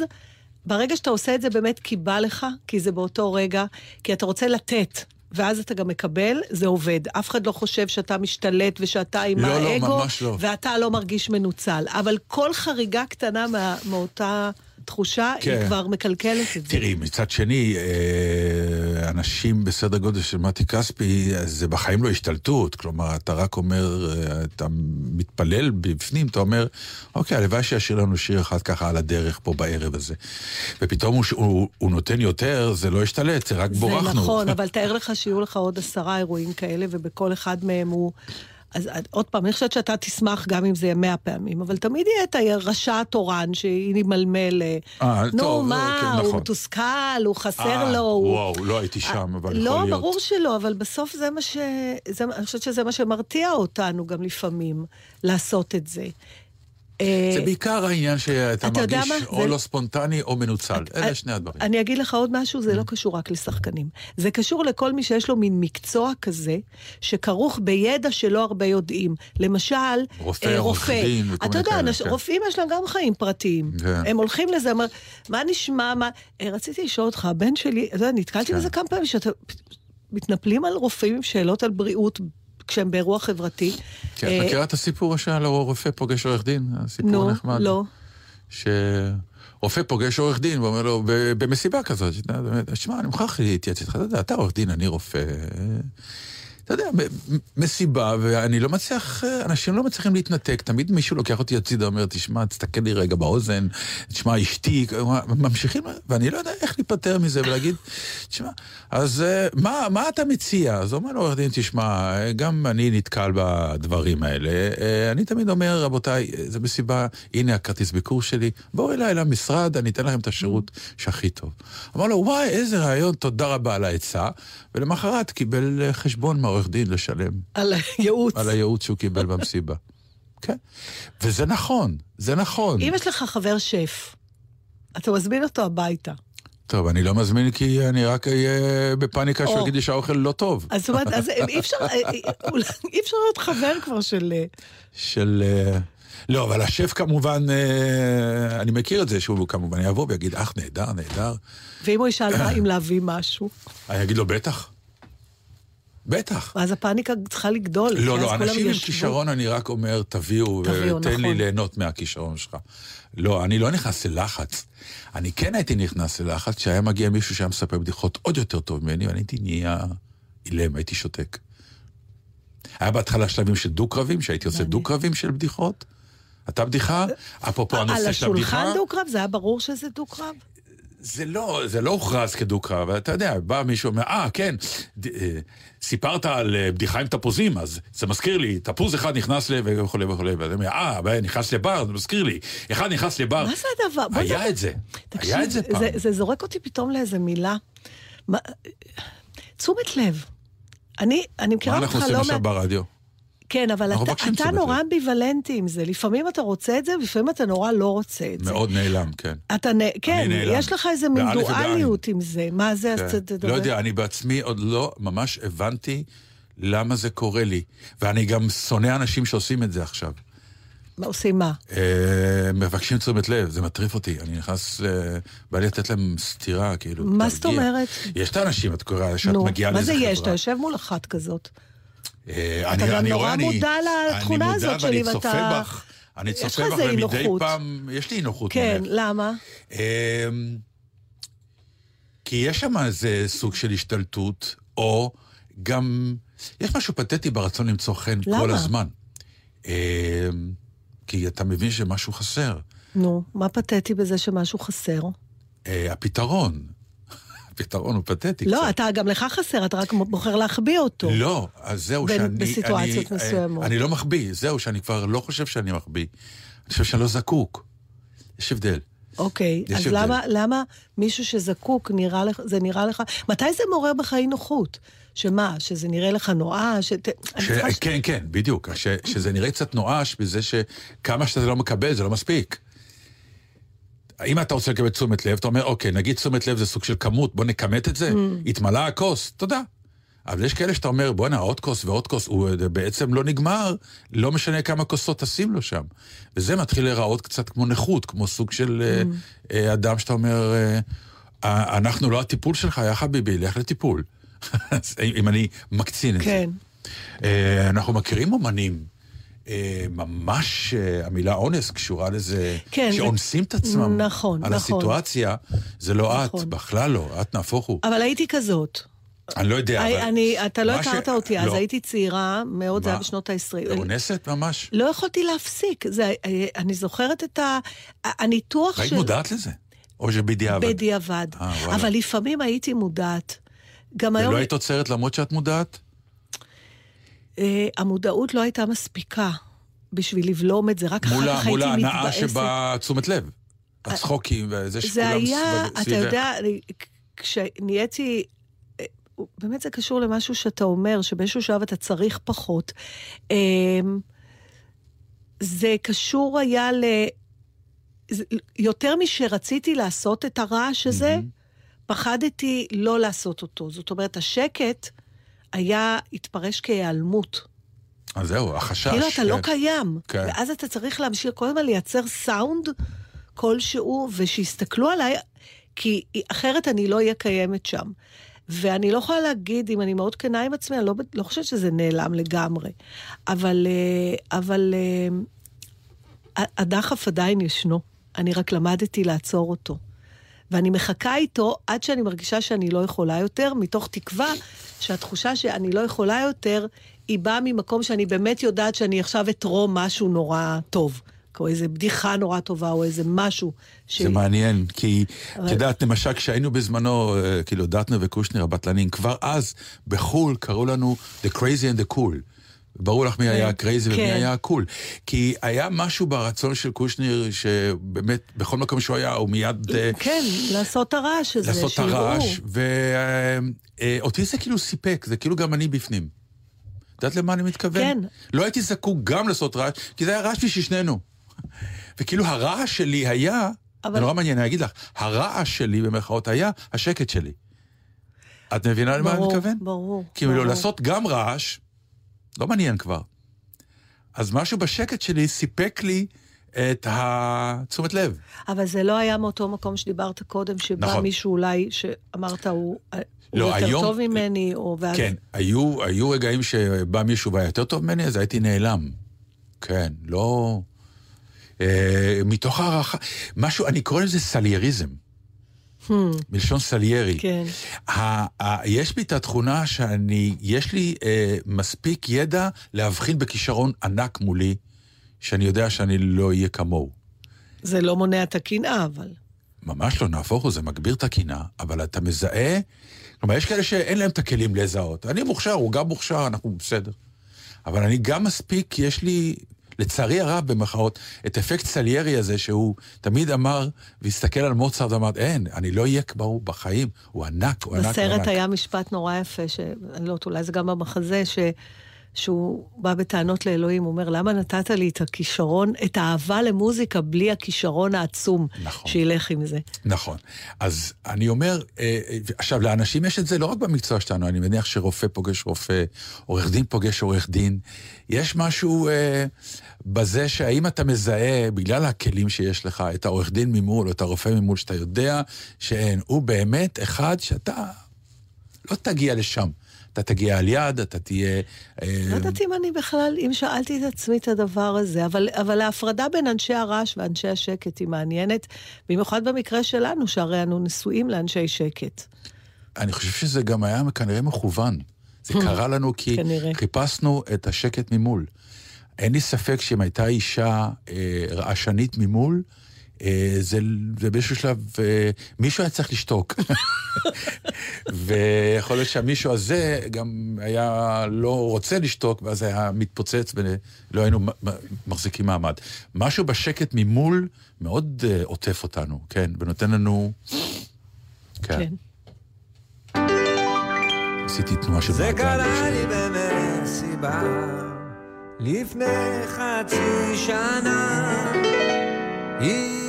ברגע שאתה עושה את זה באמת כי בא לך, כי זה באותו רגע, כי אתה רוצה לתת. ואז אתה גם מקבל, זה עובד. אף אחד לא חושב שאתה משתלט ושאתה עם לא, לא, האגו, ממש לא. ואתה לא מרגיש מנוצל. אבל כל חריגה קטנה מה, מאותה תחושה, כן. היא כבר מקלקלת את זה. תראי, מצד שני, אה, אנשים בסדר גודל של מתי כספי, זה בחיים לא השתלטות. כלומר, אתה רק אומר, אה, אתה מתפלל בפנים, אתה אומר, אוקיי, הלוואי שישאיר לנו שיר אחד ככה על הדרך פה בערב הזה. ופתאום הוא, הוא, הוא נותן יותר, זה לא השתלט, זה רק בורחנו. זה נכון, אבל תאר לך שיהיו לך עוד עשרה אירועים כאלה, ובכל אחד מהם הוא אז עוד פעם, אני חושבת שאתה תשמח גם אם זה יהיה מאה פעמים, אבל תמיד יהיה את הרשע התורן שימלמל, אה, אה, נו, טוב, מה, כן, הוא נכון. מתוסכל, הוא חסר אה, לו. וואו, לא הייתי שם, אבל יכול לא, להיות. ברור שלא, אבל בסוף זה מה ש... זה, אני חושבת שזה מה שמרתיע אותנו גם לפעמים, לעשות את זה. אה, זה בעיקר העניין שאתה מרגיש? או זה- לא ספונטני או מנוצל. אלה שני הדברים. אני אגיד לך עוד משהו. זה לא קשור רק לשחקנים. זה קשור לכל מי שיש לו מין מקצוע כזה, שכרוך בידע שלא הרבה יודעים. למשל, רופא, אה, רופא. דין וכל אתה מיני יודע, כאלה, כן. רופאים יש להם גם חיים פרטיים. כן. הם הולכים לזה, אומר, מה נשמע, מה... אה, רציתי לשאול אותך, הבן שלי, אתה יודע, נתקלתי כן. בזה כמה פעמים, שאתה... מתנפלים על רופאים עם שאלות על בריאות כשהם באירוע חברתי. כן, אה, את מכירה את הסיפור שעל הרופא פוגש עורך דין? הסיפור נו, הנחמד. לא. שרופא פוגש עורך דין ואומר לו, במסיבה כזאת, שמע, אני מוכרח להתייעץ איתך, אתה יודע, אתה עורך דין, אני רופא. אתה יודע, מסיבה, ואני לא מצליח, אנשים לא מצליחים להתנתק, תמיד מישהו לוקח אותי הצידה, אומר, תשמע, תסתכל לי רגע באוזן, תשמע, אשתי, ממשיכים, ואני לא יודע איך להיפטר מזה ולהגיד, תשמע, אז אה, מה, מה אתה מציע? אז אומר לו עורך דין, תשמע, גם אני נתקל בדברים האלה, אה, אני תמיד אומר, רבותיי, זה מסיבה, הנה הכרטיס ביקור שלי, בואו אליי למשרד, אני אתן לכם את השירות שהכי טוב. אמר לו, וואי, איזה רעיון, תודה רבה על העצה, ולמחרת קיבל אה, חשבון מהעורך דין לשלם. על הייעוץ. על הייעוץ שהוא קיבל במסיבה. כן. וזה נכון, זה נכון. אם יש לך חבר שף, אתה מזמין אותו הביתה. טוב, אני לא מזמין כי אני רק אהיה בפאניקה שהוא. יגיד לי שהאוכל לא טוב. אז זאת אומרת, אז אי אפשר, אולי- אי אפשר להיות חבר כבר של... אה, של... אה, לא, אבל השף כמובן, אה, אני מכיר את זה שהוא כמובן יבוא ויגיד, אך, נהדר, נהדר. ואם הוא ישאל מה אם להביא משהו, אני אגיד לו, בטח. בטח. אז הפאניקה צריכה לגדול. לא, לא, אנשים עם. כישרון, אני רק אומר, תביאו, תביאו, ותן לי נכון. ליהנות מהכישרון שלך. לא, אני לא נכנס ללחץ. אני כן הייתי נכנס ללחץ שהיה מגיע מישהו שהיה מספר בדיחות עוד יותר טוב ממני, ואני הייתי נהיה אילם, הייתי שותק. היה בהתחלה שלבים של דו-קרבים, שהייתי עושה דו-קרבים של בדיחות. אתה בדיחה, אפרופו על הנושא של הבדיחה. השולחן דו-קרב? זה היה ברור שזה דו-קרב? זה לא, זה לא הוכרז כדו-קרב, אבל אתה יודע, בא מישהו ואומר, אה, כן, ד, אה, סיפרת על אה, בדיחה עם תפוזים, אז זה מזכיר לי, תפוז אחד נכנס ל... וכולי וכולי, ואתה אומר, אה, נכנס לבר, זה מזכיר לי, אחד נכנס לבר. מה זה הדבר? היה נדבר- את זה, תקשיב, היה את זה פעם. זה, זה זורק אותי פתאום לאיזה מילה. מה- תשומת לב. אני, אני מה מכירה אותך אנחנו עושים לא עכשיו. ברדיו? כן, אבל אתה, אתה תשומת נורא. אמביוולנטי עם זה. לפעמים אתה רוצה את זה, ולפעמים אתה נורא לא רוצה את זה. מאוד נעלם, כן. אתה נ... כן, נעלם. יש לך איזה מין. דואליות עם זה. מה זה, אז כן. ת- תדבר. לא יודע, אני בעצמי עוד לא ממש הבנתי למה זה קורה לי. ואני גם שונא אנשים שעושים את זה עכשיו. מה עושים מה? אה, מבקשים תשומת לב, זה מטריף אותי. אני נכנס, ל- בא לי לתת להם סטירה, כאילו, מה זאת. אומרת? יש את האנשים, את קוראה, שאת נו, מגיעה מה לאיזה זה חברה. יש? אתה יושב מול אחת כזאת. אה, אתה אני- גם אני נורא רואה, אני- מודע לתכונה אני הזאת מודע שלי, ואני צופה ואתה- בך. אני צופה בך ומדי אי-נוחות. פעם, יש לי אי נוחות כן. למה? אמ, כי יש שם איזה סוג של השתלטות, או גם, יש משהו פתטי ברצון למצוא חן? כל הזמן. אמ, כי אתה מבין שמשהו חסר. נו, מה פתטי בזה שמשהו חסר? אה, הפתרון. הפתרון הוא פתטי לא, קצת. אתה, גם לך חסר, אתה רק בוחר להחביא אותו. לא, אז זהו בין- שאני... בסיטואציות אני, מסוימות. אני לא מחביא, זהו, שאני כבר לא חושב שאני מחביא. אני חושב שאני לא זקוק. יש הבדל. אוקיי, יש אז הבדל. למה, למה מישהו שזקוק, נראה לך, זה נראה לך... מתי זה מעורר בך אי נוחות? שמה, שזה נראה לך נואש? שת... ש... ש- כן, כן, בדיוק. ש... שזה נראה קצת נואש בזה שכמה שאתה לא מקבל זה לא מספיק. אם אתה רוצה לקבל תשומת לב, אתה אומר, אוקיי, נגיד תשומת לב זה סוג של כמות, בוא נכמת את זה, Mm. התמלא הכוס, תודה. אבל יש כאלה שאתה אומר, בואנה, עוד כוס ועוד כוס, הוא בעצם לא נגמר, לא משנה כמה כוסות תשים לו שם. וזה מתחיל להיראות קצת כמו נכות, כמו סוג של אה, Mm. אה, אדם שאתה אומר, אה, אה, אנחנו לא הטיפול שלך, יא חביבי, לך לטיפול. אם אני מקצין את זה. כן. אה, אנחנו מכירים אומנים. אה, ממש אה, המילה אונס קשורה לזה, כן, זה- שאונסים את עצמם נכון, על נכון. הסיטואציה, זה לא את, נכון. בכלל לא, את נהפוך הוא. אבל הייתי כזאת. אני לא יודע, אבל... אני, אתה לא מה ש- הכרת אותי, אז לא. הייתי צעירה מאוד, זה היה? בשנות ה-20. אונסת ממש? לא יכולתי להפסיק. זה, אני זוכרת את ה, הניתוח של... היית מודעת לזה? או שבדיעבד? בדיעבד. אה. אבל לפעמים הייתי מודעת. גם היום... ולא היית עוצרת למרות שאת מודעת? אה, המודעות לא הייתה מספיקה בשביל לבלום את זה, רק מול, אחר כך ה- מול הייתי ההנאה מתבאסת. שבתשומת לב. הצחוקים וזה זה שכולם היה, סביב- אתה סביבך. יודע, כשנהייתי, אה, באמת זה קשור למשהו שאתה אומר, שבאיזשהו שלב אתה צריך פחות. אמ, זה קשור היה ל... זה- יותר משרציתי לעשות את הרעש הזה, פחדתי לא לעשות אותו. זאת אומרת, השקט היה, התפרש כהיעלמות. אז זהו, החשש. כאילו אתה לא כן. קיים. כן. ואז אתה צריך להמשיך כל הזמן לייצר סאונד כלשהו, ושיסתכלו עליי, כי אחרת אני לא אהיה קיימת שם. ואני לא יכולה להגיד, אם אני מאוד כנה עם עצמי, אני לא, לא חושבת שזה נעלם לגמרי. אבל, אה, אבל אה, הדחף עדיין ישנו. אני רק למדתי לעצור אותו. ואני מחכה איתו עד שאני מרגישה שאני לא יכולה יותר, מתוך תקווה שהתחושה שאני לא יכולה יותר, היא באה ממקום שאני באמת יודעת שאני עכשיו אתרום משהו נורא טוב. או איזה בדיחה נורא טובה, או איזה משהו. ש... זה מעניין, כי אבל- את יודעת, למשל, כשהיינו בזמנו, אה, כאילו, דטנר וקושניר הבטלנים, כבר אז, בחו"ל, קראו לנו The Crazy and the Cool. ברור לך מי היה crazy ומי כן. היה קול. כי היה משהו ברצון של קושניר, שבאמת, בכל מקום שהוא היה, הוא מיד... אה, כן, לעשות את הרעש הזה, לעשות את. הרעש, ואותי זה כאילו סיפק, זה כאילו גם אני בפנים. את יודעת למה אני מתכוון? כן. לא הייתי זקוק גם לעשות רעש, כי זה היה רעש בשביל שנינו. וכאילו הרעש שלי היה, אבל- זה נורא מעניין, אני אגיד לך, הרעש שלי במרכאות היה השקט שלי. את מבינה למה אני מתכוון? ברור. כאילו ברור. לעשות גם רעש, לא מעניין כבר. אז משהו בשקט שלי סיפק לי את התשומת לב. אבל זה לא היה מאותו מקום שדיברת קודם, שבא נכון. מישהו אולי, שאמרת, הוא, הוא לא, יותר היום- טוב ממני, או ואז... כן, היו, היו רגעים שבא מישהו והיה יותר טוב ממני, אז הייתי נעלם. כן, לא... אה, מתוך הערכה, משהו, אני קורא לזה סלייריזם, Hmm, מלשון סליירי. כן. ה, ה, יש בי את התכונה שאני, יש לי אה, מספיק ידע להבחין בכישרון ענק מולי, שאני יודע שאני לא אהיה כמוהו. זה לא מונע את הקנאה, אבל... ממש לא, נהפוך הוא, זה מגביר את הקנאה, אבל אתה מזהה, כלומר, יש כאלה שאין להם את הכלים לזהות. אני מוכשר, הוא גם מוכשר, אנחנו בסדר. אבל אני גם מספיק, יש לי, לצערי הרב, במחאות, את אפקט סליירי הזה, שהוא תמיד אמר, והסתכל על מוצרט ואמר, אין, אני לא אהיה כמוהו בחיים, הוא ענק, הוא ענק, הוא בסרט ענק. היה משפט נורא יפה, שאני לא יודעת, אולי זה גם במחזה, ש... שהוא בא בטענות לאלוהים, הוא אומר, למה נתת לי את הכישרון, את האהבה למוזיקה, בלי הכישרון העצום נכון. שילך עם זה? נכון. אז אני אומר, אה, אה, עכשיו, לאנשים יש את זה לא רק במקצוע שלנו, אני מניח שרופא פוגש רופא, עורך דין פוגש עורך דין. יש משהו אה, בזה שהאם אתה מזהה, בגלל הכלים שיש לך, את העורך דין ממול או את הרופא ממול, שאתה יודע שאין, הוא באמת אחד שאתה לא תגיע לשם. אתה תגיע על יד, אתה תהיה... אה, לא יודעת אם אני בכלל, אם שאלתי את עצמי את הדבר הזה, אבל, אבל ההפרדה בין אנשי הרעש ואנשי השקט היא מעניינת, במיוחד במקרה שלנו, שהרי אנו נשואים לאנשי שקט. אני חושב שזה גם היה כנראה מכוון. זה קרה לנו כי כנראה. חיפשנו את השקט ממול. אין לי ספק שאם הייתה אישה אה, רעשנית ממול, אה, זה, זה באיזשהו שלב, אה, מישהו היה צריך לשתוק. ויכול להיות שהמישהו הזה גם היה לא רוצה לשתוק, ואז היה מתפוצץ ולא היינו מחזיקים מעמד. משהו בשקט ממול מאוד אה, עוטף אותנו, כן, ונותן לנו... כן. כן. עשיתי תנועה של זה מעגל. קרה לי במסיבה לפני חצי שנה. היא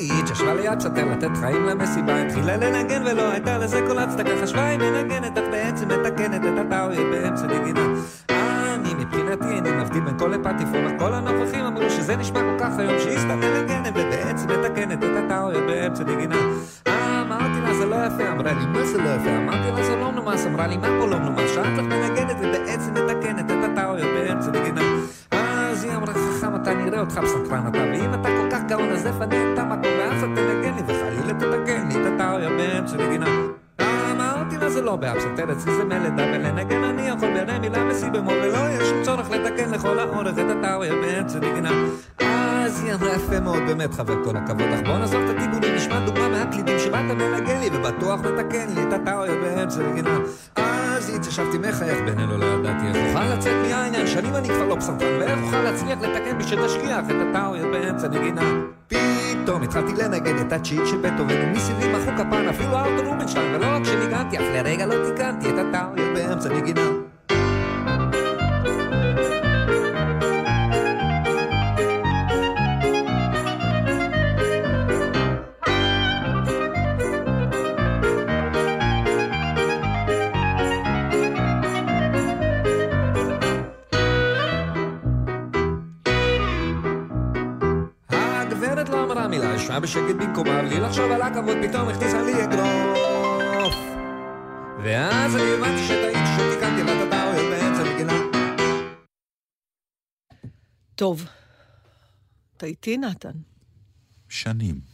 התיישבה ליד שוטר לתת חיים למסיבה, התחילה לנגן ולא הייתה לזה כל הצדקה, חשבה היא מנגנת, אך בעצם מתקנת את הטאווי באמצע נגינה. אני מבחינתי איני מבדיל בין כל לפטיפון, אך כל הנוכחים אמרו שזה נשמע כל כך היום שהיא סתם מנגנת ובעצם מתקנת את הטאווי באמצע נגינה. אמרתי לה זה לא יפה, אמרה לי מה זה לא יפה? אמרתי לה זה לא מנומס, אמרה לי מה פה לא מנומס? שאת לך מנגנת ובעצם מתקנת את הטאווי באמצע נגינה. אז היא אמרה אתה נראה אותך בסנכרן אתה ואם אתה כל כך גאון אז איפה אני את המקום ואז אתה תנגן לי וחלילה תתקן לי את הטאויה באמצע נגינה אמרתי מה זה לא באפסנתר אצלי זה מלדה ולנגן אני יכול בידי מילה מסי במול ולא יש שום צורך לתקן לכל האורך את הטאויר באמצע נגינה אז היא אמרה יפה מאוד באמת חבר כל הכבוד אך בוא נעזוב את הטיגונים נשמע דוגמה מהקלידים שבאת מנגן לי ובטוח מתקן לי את הטאויר באמצע נגינה אז התיישבתי מחייך בינינו לא ידעתי איך אוכל לצאת מהעניין שנים אני כבר לא פסנתרן ואיך אוכל להצליח לתקן בשביל תשכיח את הטאויר באמצע נגינה פתאום התחלתי לנגן את הצ'יט של בטהובן ומסביבי מחאו כפן אפילו ארתור רובינשטיין ולא רק שניגנתי אף לרגע לא תיקנתי את הטאויר באמצע נגינה בשקט במקומה, בלי לחשוב על הכבוד, פתאום הכניסה לי אגרוף. ואז אני הבנתי שטעיתי שתיקנתי לה את הטעויות באמצע נגינה. טוב, אתה איתי, נתן? שנים.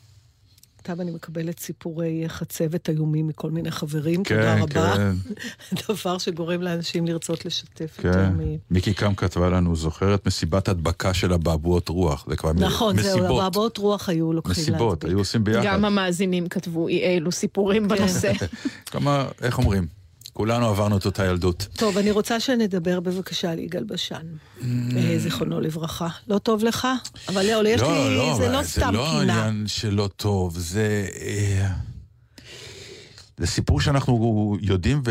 עכשיו אני מקבלת סיפורי חצבת איומים מכל מיני חברים, כן, תודה רבה. כן. דבר שגורם לאנשים לרצות לשתף כן. מ... מיקי קם כתבה לנו, זוכרת מסיבת הדבקה של הבעבועות רוח. זה כבר מ- נכון, זהו, מסיבות. הבעבעות רוח היו לוקחים מסיבות, להדביק. היו עושים ביחד. גם המאזינים כתבו אי אלו סיפורים. בנושא. כמה, איך אומרים? כולנו עברנו את אותה ילדות. טוב, אני רוצה שנדבר בבקשה על יגאל בשן, אה, זיכרונו לברכה. לא טוב לך? אבל לא, יש לי, זה לא סתם זה לא קינה. עניין שלא טוב, זה... אה, זה סיפור שאנחנו יודעים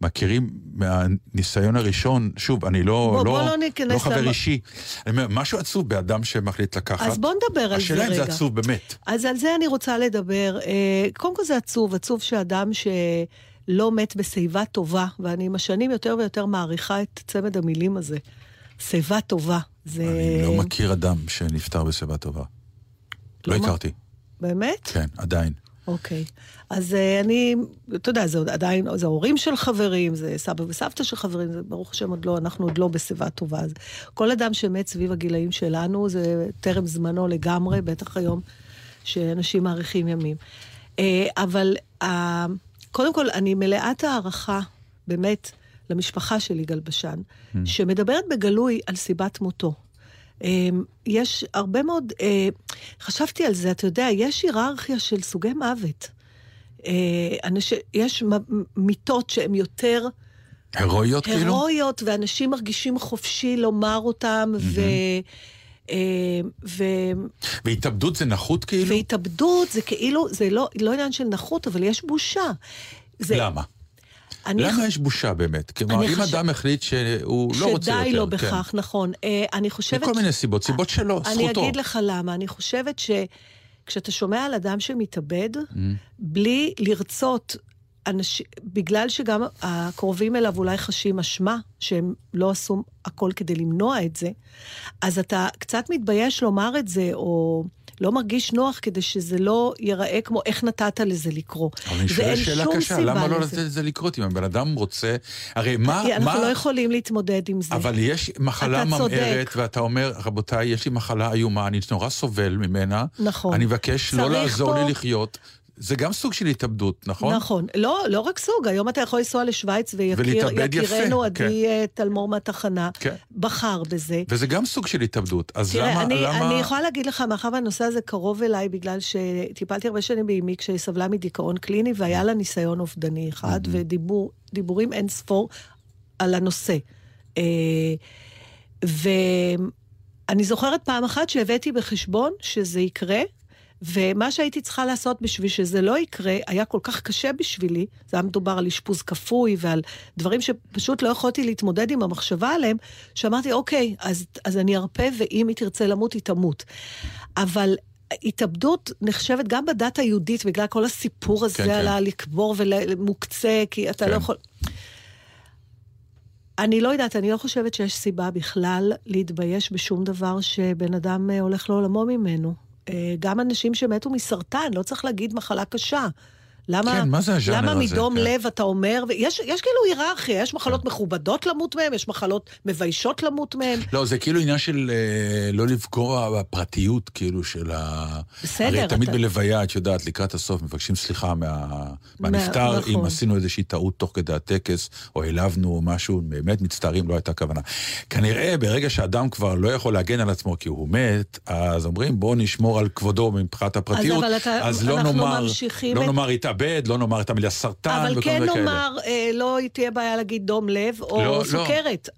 ומכירים מהניסיון הראשון. שוב, אני לא, בוא- לא, בוא לא ניכנס לא חבר למ- אישי. אני אומר, משהו עצוב באדם שמחליט לקחת. אז בוא נדבר על זה השאלה אם זה רגע. עצוב באמת. אז על זה אני רוצה לדבר. אה, קודם כל זה עצוב, עצוב שאדם שלא מת בשיבה טובה, ואני עם השנים יותר ויותר מעריכה את צמד המילים הזה. שיבה טובה. זה... אני לא מכיר אדם שנפטר בשיבה טובה. לא לא הכרתי. באמת? כן, עדיין. אוקיי. אז אה, אני, אתה יודע, זה עדיין, זה ההורים של חברים, זה סבא וסבתא של חברים, זה ברוך השם עוד לא, אנחנו עוד לא בשיבה טובה. אז כל אדם שמת סביב הגילאים שלנו, זה טרם זמנו לגמרי, בטח היום שאנשים מאריכים ימים. אה, אבל אה, קודם כל, אני מלאת הערכה, באמת, למשפחה של יגאל בשן, שמדברת בגלוי על סיבת מותו. אמ, יש הרבה מאוד, אה, חשבתי על זה, אתה יודע, יש היררכיה של סוגי מוות. אה, יש מ- מיתות שהן יותר הירואיות כאילו? הירואיות, ואנשים מרגישים חופשי לומר אותם, ו... אה, ו... והתאבדות זה נחות כאילו? והתאבדות זה כאילו, זה לא, לא עניין של נחות, אבל יש בושה. זה, למה? אני למה יש בושה באמת? כלומר, אני אם חושב- אדם החליט שהוא לא רוצה יותר, שדי לו כן. בכך, נכון. אה, אני חושבת... מכל מיני סיבות, סיבות שלו, אני זכותו. אגיד לך למה. אני חושבת שכשאתה שומע על אדם שמתאבד, Mm. בלי לרצות, אנש... בגלל שגם הקרובים אליו אולי חשים אשמה, שהם לא עשו הכל כדי למנוע את זה, אז אתה קצת מתבייש לומר את זה, או לא מרגיש נוח כדי שזה לא ייראה כמו איך נתת לזה לקרות. אבל אני שואל שאלה קשה, למה לא. לתת לזה לקרות? אם הבן אדם רוצה... הרי מה... אנחנו מה... לא יכולים להתמודד עם זה. אבל יש מחלה. ממארת, ואתה אומר, רבותיי, יש לי מחלה איומה, אני נורא סובל ממנה. נכון. אני מבקש לא לעזור פה- לי לחיות. זה גם סוג של התאבדות, נכון? נכון. לא, לא רק סוג, היום אתה יכול לנסוע לשוויץ ויקירנו כן. עדי אה, תלמור מהתחנה כן. בחר בזה. וזה גם סוג של התאבדות. אז תראה, למה... אני, למה... אני יכולה להגיד לך, מאחר והנושא הזה קרוב אליי, בגלל שטיפלתי הרבה שנים באמי כשהיא סבלה מדיכאון קליני, והיה לה ניסיון אובדני אחד, ודיבורים אין ספור על הנושא. אה, ואני זוכרת פעם אחת שהבאתי בחשבון שזה יקרה, ומה שהייתי צריכה לעשות בשביל שזה לא יקרה, היה כל כך קשה בשבילי, זה היה מדובר על אשפוז כפוי ועל דברים שפשוט לא יכולתי להתמודד עם המחשבה עליהם, שאמרתי, אוקיי, אז, אז אני ארפה, ואם היא תרצה למות, היא תמות. אבל התאבדות נחשבת גם בדת היהודית, בגלל כל הסיפור הזה כן, כן. על הלקבור ומוקצה, כי אתה כן. לא יכול... אני לא יודעת, אני לא חושבת שיש סיבה בכלל להתבייש בשום דבר שבן אדם אה, הולך לעולמו ממנו. אה, גם אנשים שמתו מסרטן, לא צריך להגיד מחלה קשה. למה, כן, מה זה הז'אנר למה הזה? מדום כן. לב אתה אומר, ויש יש כאילו היררכיה, יש מחלות מכובדות למות מהן, יש מחלות מביישות למות מהן. לא, זה כאילו עניין של אה, לא לפגוע בפרטיות, כאילו, של ה... בסדר, הרי תמיד אתה- בלוויה, את יודעת, לקראת הסוף מבקשים סליחה מה... מהנפטר, נכון. אם עשינו איזושהי טעות תוך כדי הטקס, או העלבנו משהו, באמת מצטערים, לא הייתה כוונה. כנראה, ברגע שאדם כבר לא יכול להגן על עצמו כי הוא מת, אז אומרים, בואו נשמור על כבודו מבחינת הפרטיות, אבל אתה- אז לא נאמר, לא את- נאמר התאבד, לא נאמר את המילה סרטן, אבל וכל כן מיני כאלה. נאמר, אה, לא תהיה בעיה להגיד דום לב או לא, לא. סוכרת.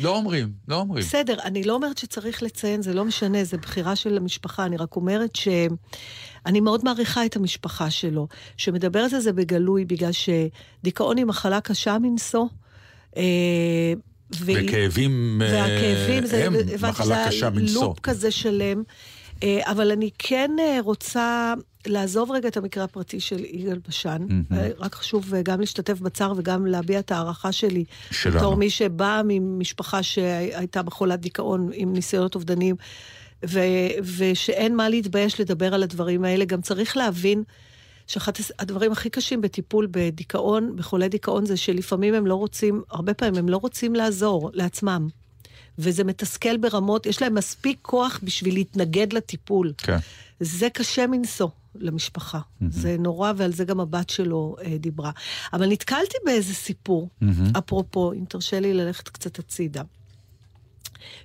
לא אומרים, לא אומרים. בסדר, אני לא אומרת שצריך לציין, זה לא משנה, זה בחירה של המשפחה, אני רק אומרת ש... אני מאוד מעריכה את המשפחה שלו, שמדברת על זה בגלוי, בגלל שדיכאון היא מחלה קשה מנשוא. אה, וכאבים אה, והכאבים, זה, הם הבנתי מחלה קשה מנשוא. לופ כזה שלם. אה, אבל אני כן אה, רוצה לעזוב רגע את המקרה הפרטי של יגאל בשן. אה, רק חשוב גם להשתתף בצער וגם להביע את ההערכה שלי. שלנו. בתור מי שבאה ממשפחה שהייתה בחולת דיכאון עם ניסיונות אובדניים, ו- ושאין מה להתבייש לדבר על הדברים האלה. גם צריך להבין שאחד הדברים הכי קשים בטיפול בדיכאון, בחולי דיכאון, זה שלפעמים הם לא רוצים, הרבה פעמים הם לא רוצים לעזור לעצמם. וזה מתסכל ברמות, יש להם מספיק כוח בשביל להתנגד לטיפול. כן. זה קשה מנשוא למשפחה. זה נורא, ועל זה גם הבת שלו אה, דיברה. אבל נתקלתי באיזה סיפור, מהמם. אפרופו, אם תרשה לי ללכת קצת הצידה.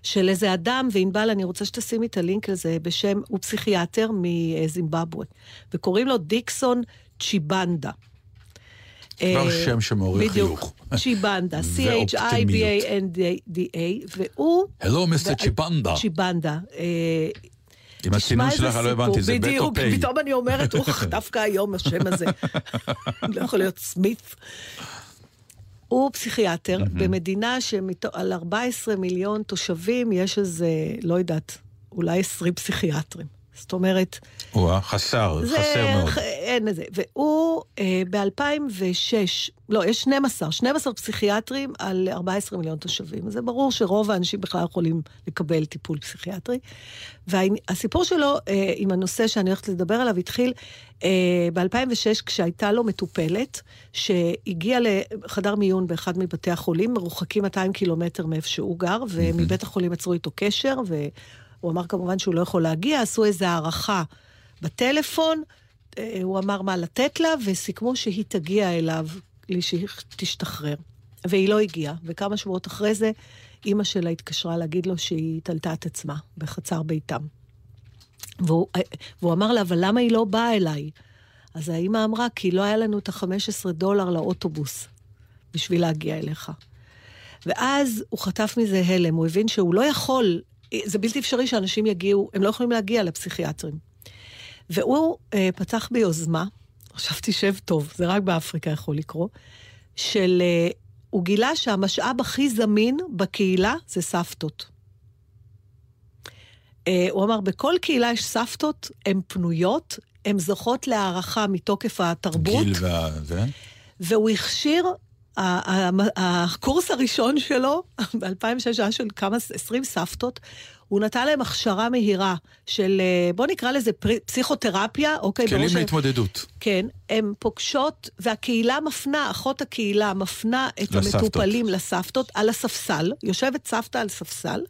של איזה אדם, וענבל, אני רוצה שתשימי את הלינק לזה, בשם, הוא פסיכיאטר מזימבבואה, וקוראים לו דיקסון צ'יבנדה. כבר שם שמעורר חיוך. צ'יבנדה. C-H-I-B-A-N-D-A, והוא... Hello, מיסטר צ'יבנדה. צ'יבנדה. אה, עם איזה שלך, לא. הבנתי, זה בית או בדיוק, פיי? פתאום אני אומרת, אוח, דווקא היום השם הזה. לא יכול להיות סמית. הוא פסיכיאטר במדינה שעל 14 מיליון תושבים יש איזה, לא יודעת, אולי 20 פסיכיאטרים. זאת אומרת, וואה, חסר, זה, חסר מאוד. אין איזה. והוא אה, ב-2006, לא, יש 12, 12 פסיכיאטרים על 14 מיליון תושבים. זה ברור שרוב האנשים בכלל יכולים לקבל טיפול פסיכיאטרי. והסיפור שלו אה, עם הנושא שאני הולכת לדבר עליו התחיל אה, ב-2006, כשהייתה לו מטופלת, שהגיעה לחדר מיון באחד מבתי החולים, מרוחקים 200 קילומטר מאיפה שהוא גר, ומבית החולים יצרו איתו קשר, והוא אמר כמובן שהוא לא יכול להגיע, עשו איזו הערכה בטלפון, אה, הוא אמר מה לתת לה, וסיכמו שהיא תגיע אליו, לי שהיא תשתחרר. והיא לא הגיעה, וכמה שבועות אחרי זה, אימא שלה התקשרה להגיד לו שהיא תלתה את עצמה בחצר ביתם. והוא, והוא אמר לה, אבל למה היא לא באה אליי? אז האימא אמרה, כי לא היה לנו את ה-15 דולר לאוטובוס בשביל להגיע אליך. ואז הוא חטף מזה הלם, הוא הבין שהוא לא יכול, זה בלתי אפשרי שאנשים יגיעו, הם לא יכולים להגיע לפסיכיאטרים. והוא אה, פתח ביוזמה, עכשיו תשב טוב, זה רק באפריקה יכול לקרות, של... אה, הוא גילה שהמשאב הכי זמין בקהילה זה סבתות. אה, הוא אמר, בכל קהילה יש סבתות, הן פנויות, הן זוכות להערכה מתוקף התרבות. גיל וה... זה? והוא הכשיר, הקורס הראשון שלו, ב-2006 היה של כמה, 20 סבתות, הוא נתן להם הכשרה מהירה של, אה, בוא נקרא לזה פסיכותרפיה, אוקיי? כלים ש- להתמודדות. כן, הן פוגשות, והקהילה מפנה, אחות הקהילה מפנה את לסבתות. המטופלים לסבתות על הספסל, יושבת סבתא על ספסל,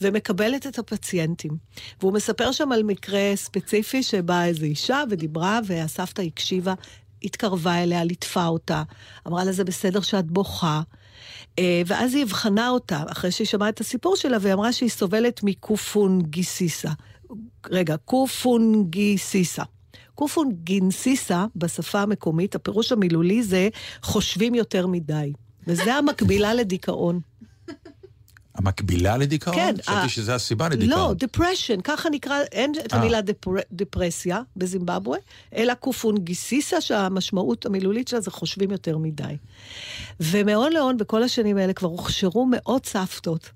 ומקבלת את הפציינטים. והוא מספר שם על מקרה ספציפי שבאה איזו אישה ודיברה, והסבתא הקשיבה, התקרבה אליה, ליטפה אותה, אמרה לה, זה בסדר שאת בוכה. אה, ואז היא אבחנה אותה, אחרי שהיא שמעה את הסיפור שלה, והיא אמרה שהיא סובלת מקופונגיסיסה. רגע, קופונגיסיסה. קופונגינסיסה, בשפה המקומית, הפירוש המילולי זה חושבים יותר מדי. וזה המקבילה לדיכאון. המקבילה לדיכאון? כן, חשבתי ה- שזה הסיבה לדיכאון. לא, depression, ככה נקרא, אין את אה. המילה דפר, דפרסיה בזימבבואה, אלא קופונגיסיסה, שהמשמעות המילולית שלה זה חושבים יותר מדי. ומהון להון, בכל השנים האלה כבר הוכשרו מאות סבתות.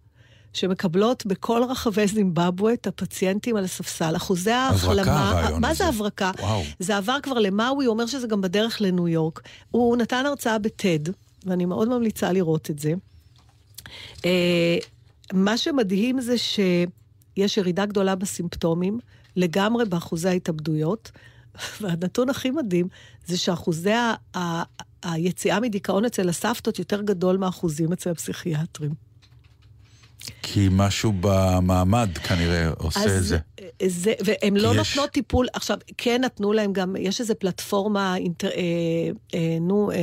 שמקבלות בכל רחבי זימבבואה את הפציינטים על הספסל. אחוזי ההחלמה... הרעיון מה הזה. זה הברקה? וואו. זה עבר כבר למאווי, הוא אומר שזה גם בדרך לניו יורק. הוא נתן הרצאה בטד, ואני מאוד ממליצה לראות את זה. אה, מה שמדהים זה שיש ירידה גדולה בסימפטומים, לגמרי באחוזי ההתאבדויות, והנתון הכי מדהים זה שאחוזי ה- ה- היציאה מדיכאון אצל הסבתות יותר גדול מהאחוזים אצל הפסיכיאטרים. כי משהו במעמד כנראה עושה את זה. זה, והן לא יש- נותנות טיפול, עכשיו, כן נתנו להם גם, יש איזו פלטפורמה, אינטר, אה, אה, נו, אה,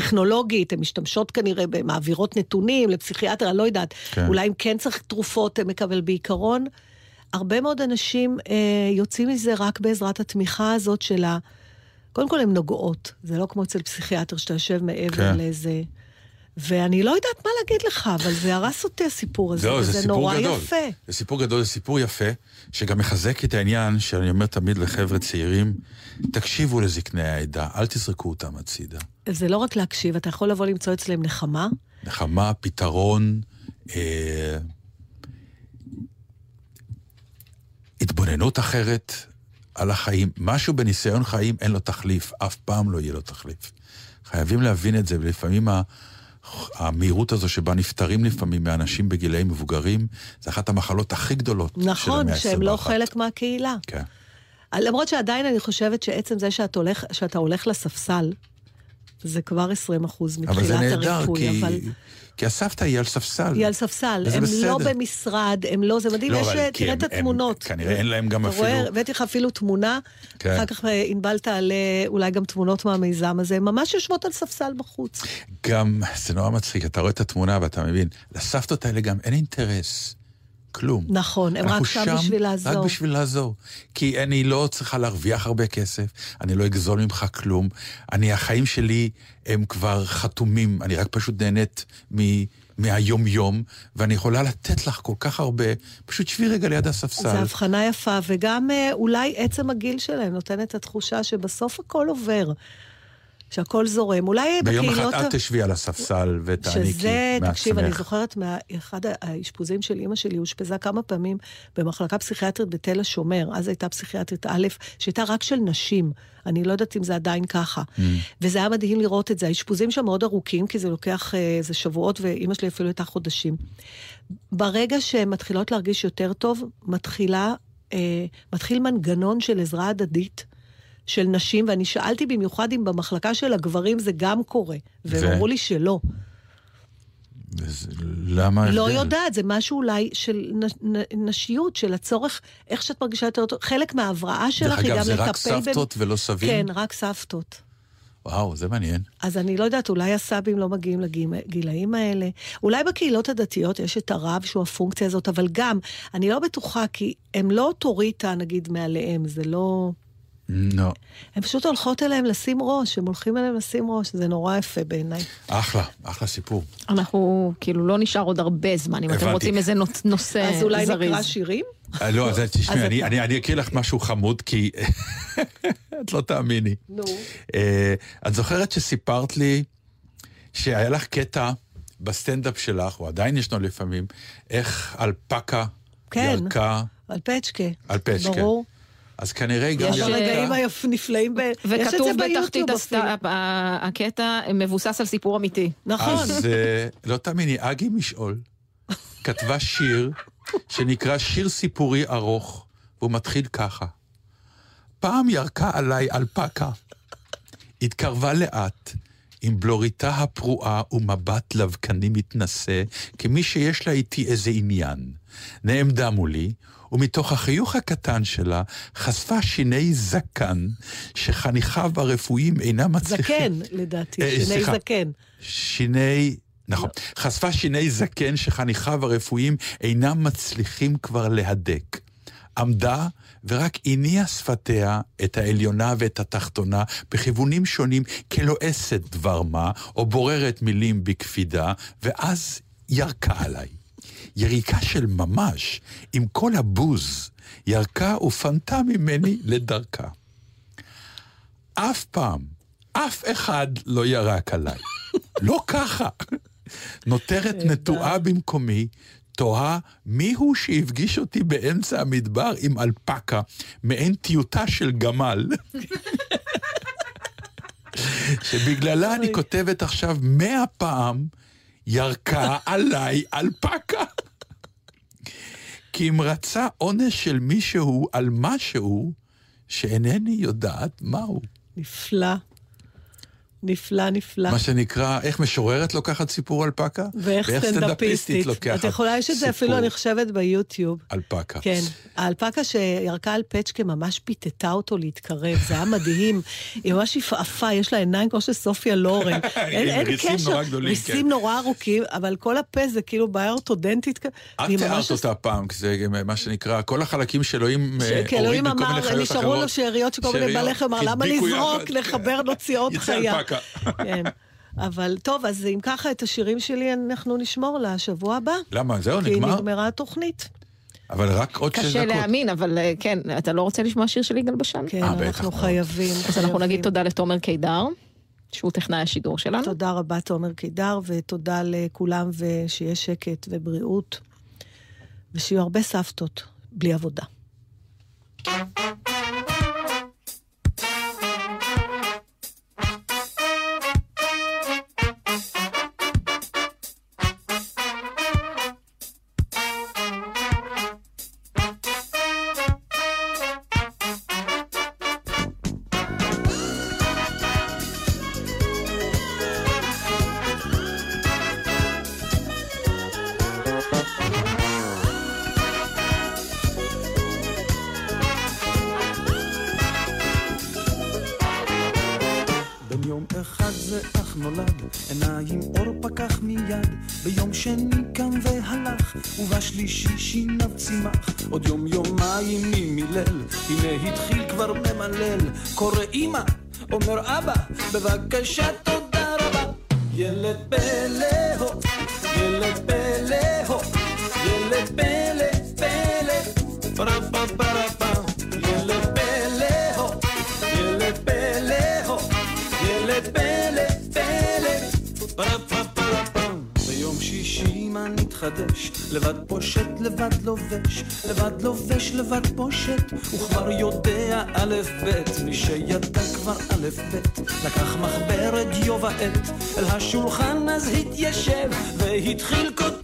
טכנולוגית, הן משתמשות כנראה, מעבירות נתונים לפסיכיאטר, אני לא יודעת. כן. אולי אם כן צריך תרופות, הם מקבל בעיקרון. הרבה מאוד אנשים אה, יוצאים מזה רק בעזרת התמיכה הזאת של ה... קודם כל, הן נוגעות. זה לא כמו אצל פסיכיאטר שאתה יושב מעבר כן. לאיזה... ואני לא יודעת מה להגיד לך, אבל זה הרס אותי הסיפור הזה, זה סיפור נורא גדול. יפה. זה סיפור גדול, זה סיפור יפה, שגם מחזק את העניין שאני אומר תמיד לחבר'ה צעירים, תקשיבו לזקני העדה, אל תזרקו אותם הצידה. זה לא רק להקשיב, אתה יכול לבוא למצוא אצלם נחמה. נחמה, פתרון, אה, התבוננות אחרת על החיים. משהו בניסיון חיים אין לו תחליף, אף פעם לא יהיה לו תחליף. חייבים להבין את זה, ולפעמים ה... המהירות הזו שבה נפטרים לפעמים מאנשים בגילאים מבוגרים, זה אחת המחלות הכי גדולות של המאה נכון, ה-21. שהם לא חלק מהקהילה. כן. למרות שעדיין אני חושבת שעצם זה שאת הולך, שאתה הולך לספסל, זה כבר 20 אחוז אבל זה מתחילת נהדר, הריפוי, כי... אבל כי הסבתא היא על ספסל. היא על ספסל. הם בסדר. לא במשרד, הם לא, זה מדהים, לא, יש, כי תראה הם- את הם- התמונות. כנראה אין להם גם אתה רואה, אפילו... הבאתי לך אפילו תמונה, כן. אחר כך אה, ענבל תעלה אולי גם תמונות מהמיזם הזה, הם ממש יושבות על ספסל בחוץ. גם, זה נורא מצחיק, אתה רואה את התמונה ואתה מבין, לסבתות האלה גם אין אינטרס. כלום. נכון, הם רק אנחנו שם בשביל לעזור. רק בשביל לעזור. כי אני לא צריכה להרוויח הרבה כסף, אני לא אגזול ממך כלום. אני, החיים שלי הם כבר חתומים, אני רק פשוט נהנית מ... מהיום-יום, ואני יכולה לתת לך כל כך הרבה, פשוט שבי רגע ליד הספסל. זו הבחנה יפה, וגם אה, אולי עצם הגיל שלהם נותן את התחושה שבסוף הכל עובר, שהכל זורם. אולי ביום בקהילות... אחד ה- את תשבי על הספסל ותעניקי שזה, תקשיב, אני מעצמך. זוכרת מאחד האשפוזים של אימא שלי, אושפזה כמה פעמים במחלקה פסיכיאטרית בתל השומר, אז הייתה פסיכיאטרית א', שהייתה רק של נשים. אני לא יודעת אם זה עדיין ככה. Mm. וזה היה מדהים לראות את זה. האשפוזים שם מאוד ארוכים, כי זה לוקח אה, איזה שבועות, ואימא שלי אפילו הייתה חודשים. ברגע שהן מתחילות להרגיש יותר טוב, מתחילה, אה, מתחיל מנגנון של עזרה הדדית. של נשים, ואני שאלתי במיוחד אם במחלקה של הגברים זה גם קורה, והם ו- אמרו לי שלא. וזה- למה ההבדל? לא יודעת, זה משהו אולי של נ, נ, נשיות, של הצורך, איך שאת מרגישה יותר טוב. חלק מההבראה שלך דרך היא אגב, גם זה לטפל רק סבתות ולא סבים? כן, רק סבתות. וואו, זה מעניין. אז אני לא יודעת, אולי הסבים לא מגיעים לגילאים האלה. אולי בקהילות הדתיות יש את הרב שהוא הפונקציה הזאת, אבל גם, אני לא בטוחה, כי הם לא אוטוריטה, נגיד, מעליהם, זה לא... לא. הן פשוט הולכות אליהם לשים ראש, הם הולכים אליהם לשים ראש, זה נורא יפה בעיניי. אחלה, אחלה סיפור. אנחנו, כאילו, לא נשאר עוד הרבה זמן, אם אתם. רוצים איזה נושא זריז. אז אולי נקרא שירים? אה, לא, אז תשמעי, אני- אתה- אני אני אקריא לך משהו חמוד, כי את לא תאמיני. נו. אה, את זוכרת שסיפרת לי שהיה לך קטע בסטנדאפ שלך, או עדיין ישנו לפעמים, איך אלפקה כן. ירקה על פצ'קה. על פצ'קה. ברור. אז כנראה גם יש יש, רגעים אה, היפ- נפלאים, ב- יש את זה וכתוב בתחתית ביוטיוב אפילו. הקטע מבוסס על סיפור אמיתי. נכון. אז אה, לא תאמיני, אגי משעול כתבה שיר שנקרא שיר סיפורי ארוך, והוא מתחיל ככה: פעם ירקה עליי אלפקה, התקרבה לאט, עם בלוריתה הפרועה ומבט לבקני מתנשא, כמי שיש לה איתי איזה עניין. נעמדה מולי, ומתוך החיוך הקטן שלה חשפה שיני זקן, שחניכיו הרפואיים אינם מצליחים... זקן, לדעתי, אה, שיני סליחה. זקן. שיני... נכון. חשפה שיני זקן שחניכיו הרפואיים אינם מצליחים כבר להדק. עמדה ורק הניעה שפתיה את העליונה ואת התחתונה בכיוונים שונים כלועסת דבר מה, או בוררת מילים בקפידה, ואז ירקה עליי. יריקה של ממש, עם כל הבוז, ירקה ופנתה ממני לדרכה. אף פעם, אף אחד לא ירק עליי. לא ככה. נותרת נטועה במקומי, תוהה מיהו שהפגיש אותי באמצע המדבר עם אלפקה, מעין טיוטה של גמל. שבגללה אני כותבת עכשיו מאה פעם, ירקה עליי אלפקה. כי אם רצה עונש של מישהו על משהו, שאינני יודעת מהו. נפלא. נפלא, נפלא. מה שנקרא, איך משוררת לוקחת סיפור אלפקה? ואיך סטנדאפיסטית. לוקחת את יכולה, יש את זה אפילו, סיפור אני חושבת, ביוטיוב. אלפקה. כן. האלפקה שירקה על פצ'קה ממש פיתתה אותו להתקרב, זה היה מדהים. היא ממש יפהפה, יש לה עיניים כמו של סופיה לורן. אין, אין ריסים קשר, נורא גדולים, ריסים כן. נורא ארוכים, אבל כל הפה זה כאילו בעיה אורתודנטית. את תיארת ממש אותה פעם, זה מה שנקרא, כל החלקים שאלוהים ש- אה, הוריד מכל מיני חיות נשארו לו אחרות. שאריות מיני למה לזרוק, לחבר נוציא עוד חיה. אלפקה. כן. אבל טוב, אז אם ככה את השירים שלי אנחנו נשמור לשבוע הבא. למה? זהו, כי נגמר? נגמרה התוכנית. אבל רק עוד שש קשה דקות. להאמין, אבל אה, כן, אתה לא רוצה לשמוע שיר של יגאל בשן? כן, אה, בטח אנחנו מאוד. חייבים. אז אנחנו חייבים. נגיד תודה לתומר קידר, שהוא טכנאי השידור שלנו. תודה רבה, תומר קידר, ותודה לכולם, ושיהיה שקט ובריאות, ושיהיו הרבה סבתות בלי עבודה. בן אומר אבא, בבקשה תודה רבה. ילד פלא הו, ילד פלא הו, ילד פלא פלא, פרה פה פרה פה, ילד? לבד פושט, לבד לובש, לבד לובש, לבד פושט, וכבר יודע א' ב', מי שידע כבר א' ב', לקח מחברת דיו ועט, אל השולחן אז התיישב, והתחיל כותב,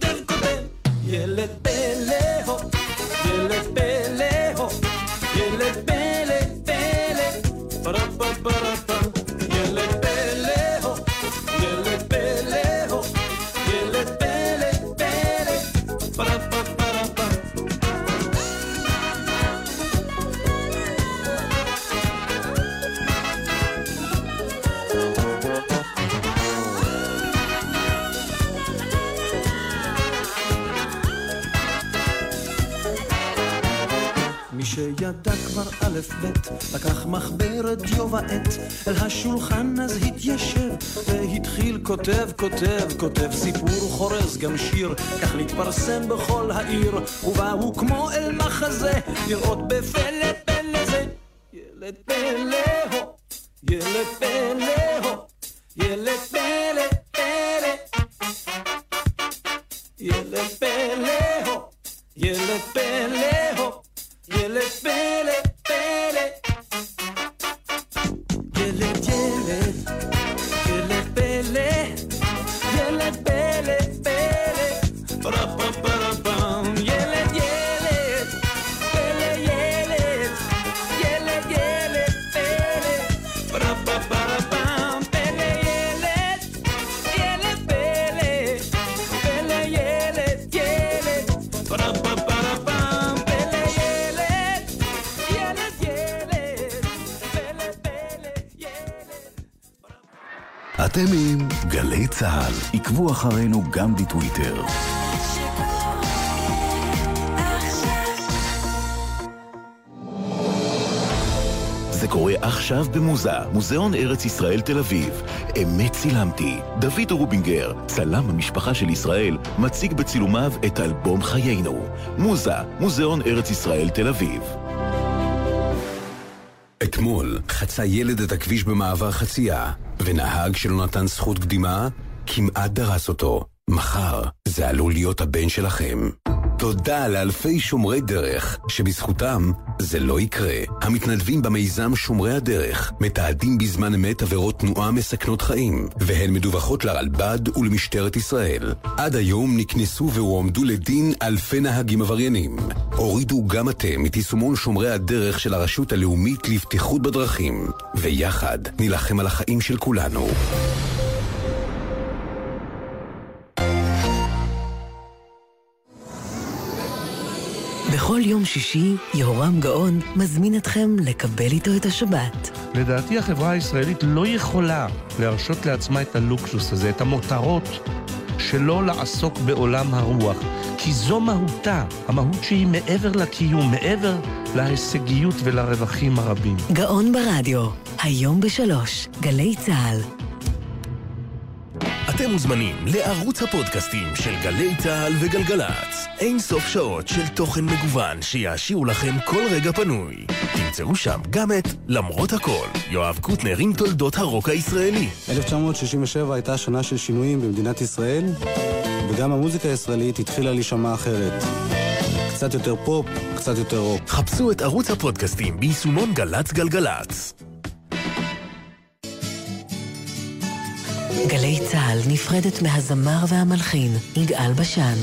לקח מחברת דיו ועט, אל השולחן אז התיישב, והתחיל כותב, כותב, כותב סיפור חורז גם שיר, כך להתפרסם בכל העיר, ובאו כמו אל מחזה, לראות בפלא פלא זה. ילד פלא הו, ילד פלא הו, ילד פלא פלא. ילד פלא הו, ילד פלא הו, ילד פלא. אתם עם גלי צה"ל. עקבו אחרינו גם בטוויטר. זה קורה עכשיו במוזה, מוזיאון ארץ ישראל תל אביב. אמת צילמתי. דוד רובינגר, צלם המשפחה של ישראל, מציג בצילומיו את אלבום חיינו. מוזה, מוזיאון ארץ ישראל תל אביב. אתמול חצה ילד את הכביש במעבר חצייה, ונהג שלא נתן זכות קדימה, כמעט דרס אותו. מחר זה עלול להיות הבן שלכם. תודה לאלפי שומרי דרך, שבזכותם זה לא יקרה. המתנדבים במיזם שומרי הדרך מתעדים בזמן אמת עבירות תנועה מסכנות חיים, והן מדווחות לרלב"ד ולמשטרת ישראל. עד היום נקנסו והועמדו לדין אלפי נהגים עבריינים. הורידו גם אתם את יישומון שומרי הדרך של הרשות הלאומית לבטיחות בדרכים, ויחד נילחם על החיים של כולנו. בכל יום שישי, יהורם גאון מזמין אתכם לקבל איתו את השבת. לדעתי החברה הישראלית לא יכולה להרשות לעצמה את הלוקסוס הזה, את המותרות, שלא לעסוק בעולם הרוח. כי זו מהותה, המהות שהיא מעבר לקיום, מעבר להישגיות ולרווחים הרבים. גאון ברדיו, היום בשלוש, גלי צה"ל. אתם מוזמנים לערוץ הפודקאסטים של גלי צה"ל וגלגלצ. אין סוף שעות של תוכן מגוון שיעשירו לכם כל רגע פנוי. תמצאו שם גם את למרות הכל, יואב קוטנר עם תולדות הרוק הישראלי. 1967 הייתה שנה של שינויים במדינת ישראל, וגם המוזיקה הישראלית התחילה להישמע אחרת. קצת יותר פופ, קצת יותר רוק. חפשו את ערוץ הפודקאסטים ביישומון גל"צ גלגלצ. גלי צה"ל נפרדת מהזמר והמלחין יגאל בשן.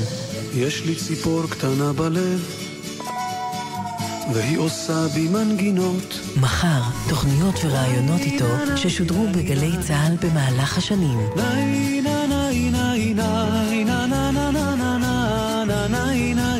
יש לי ציפור קטנה בלב, והיא עושה בי מנגינות. מחר, תוכניות ורעיונות איתו ששודרו בגלי צה"ל במהלך השנים. ניי ניי ניי ניי ניי ניי ניי ניי ניי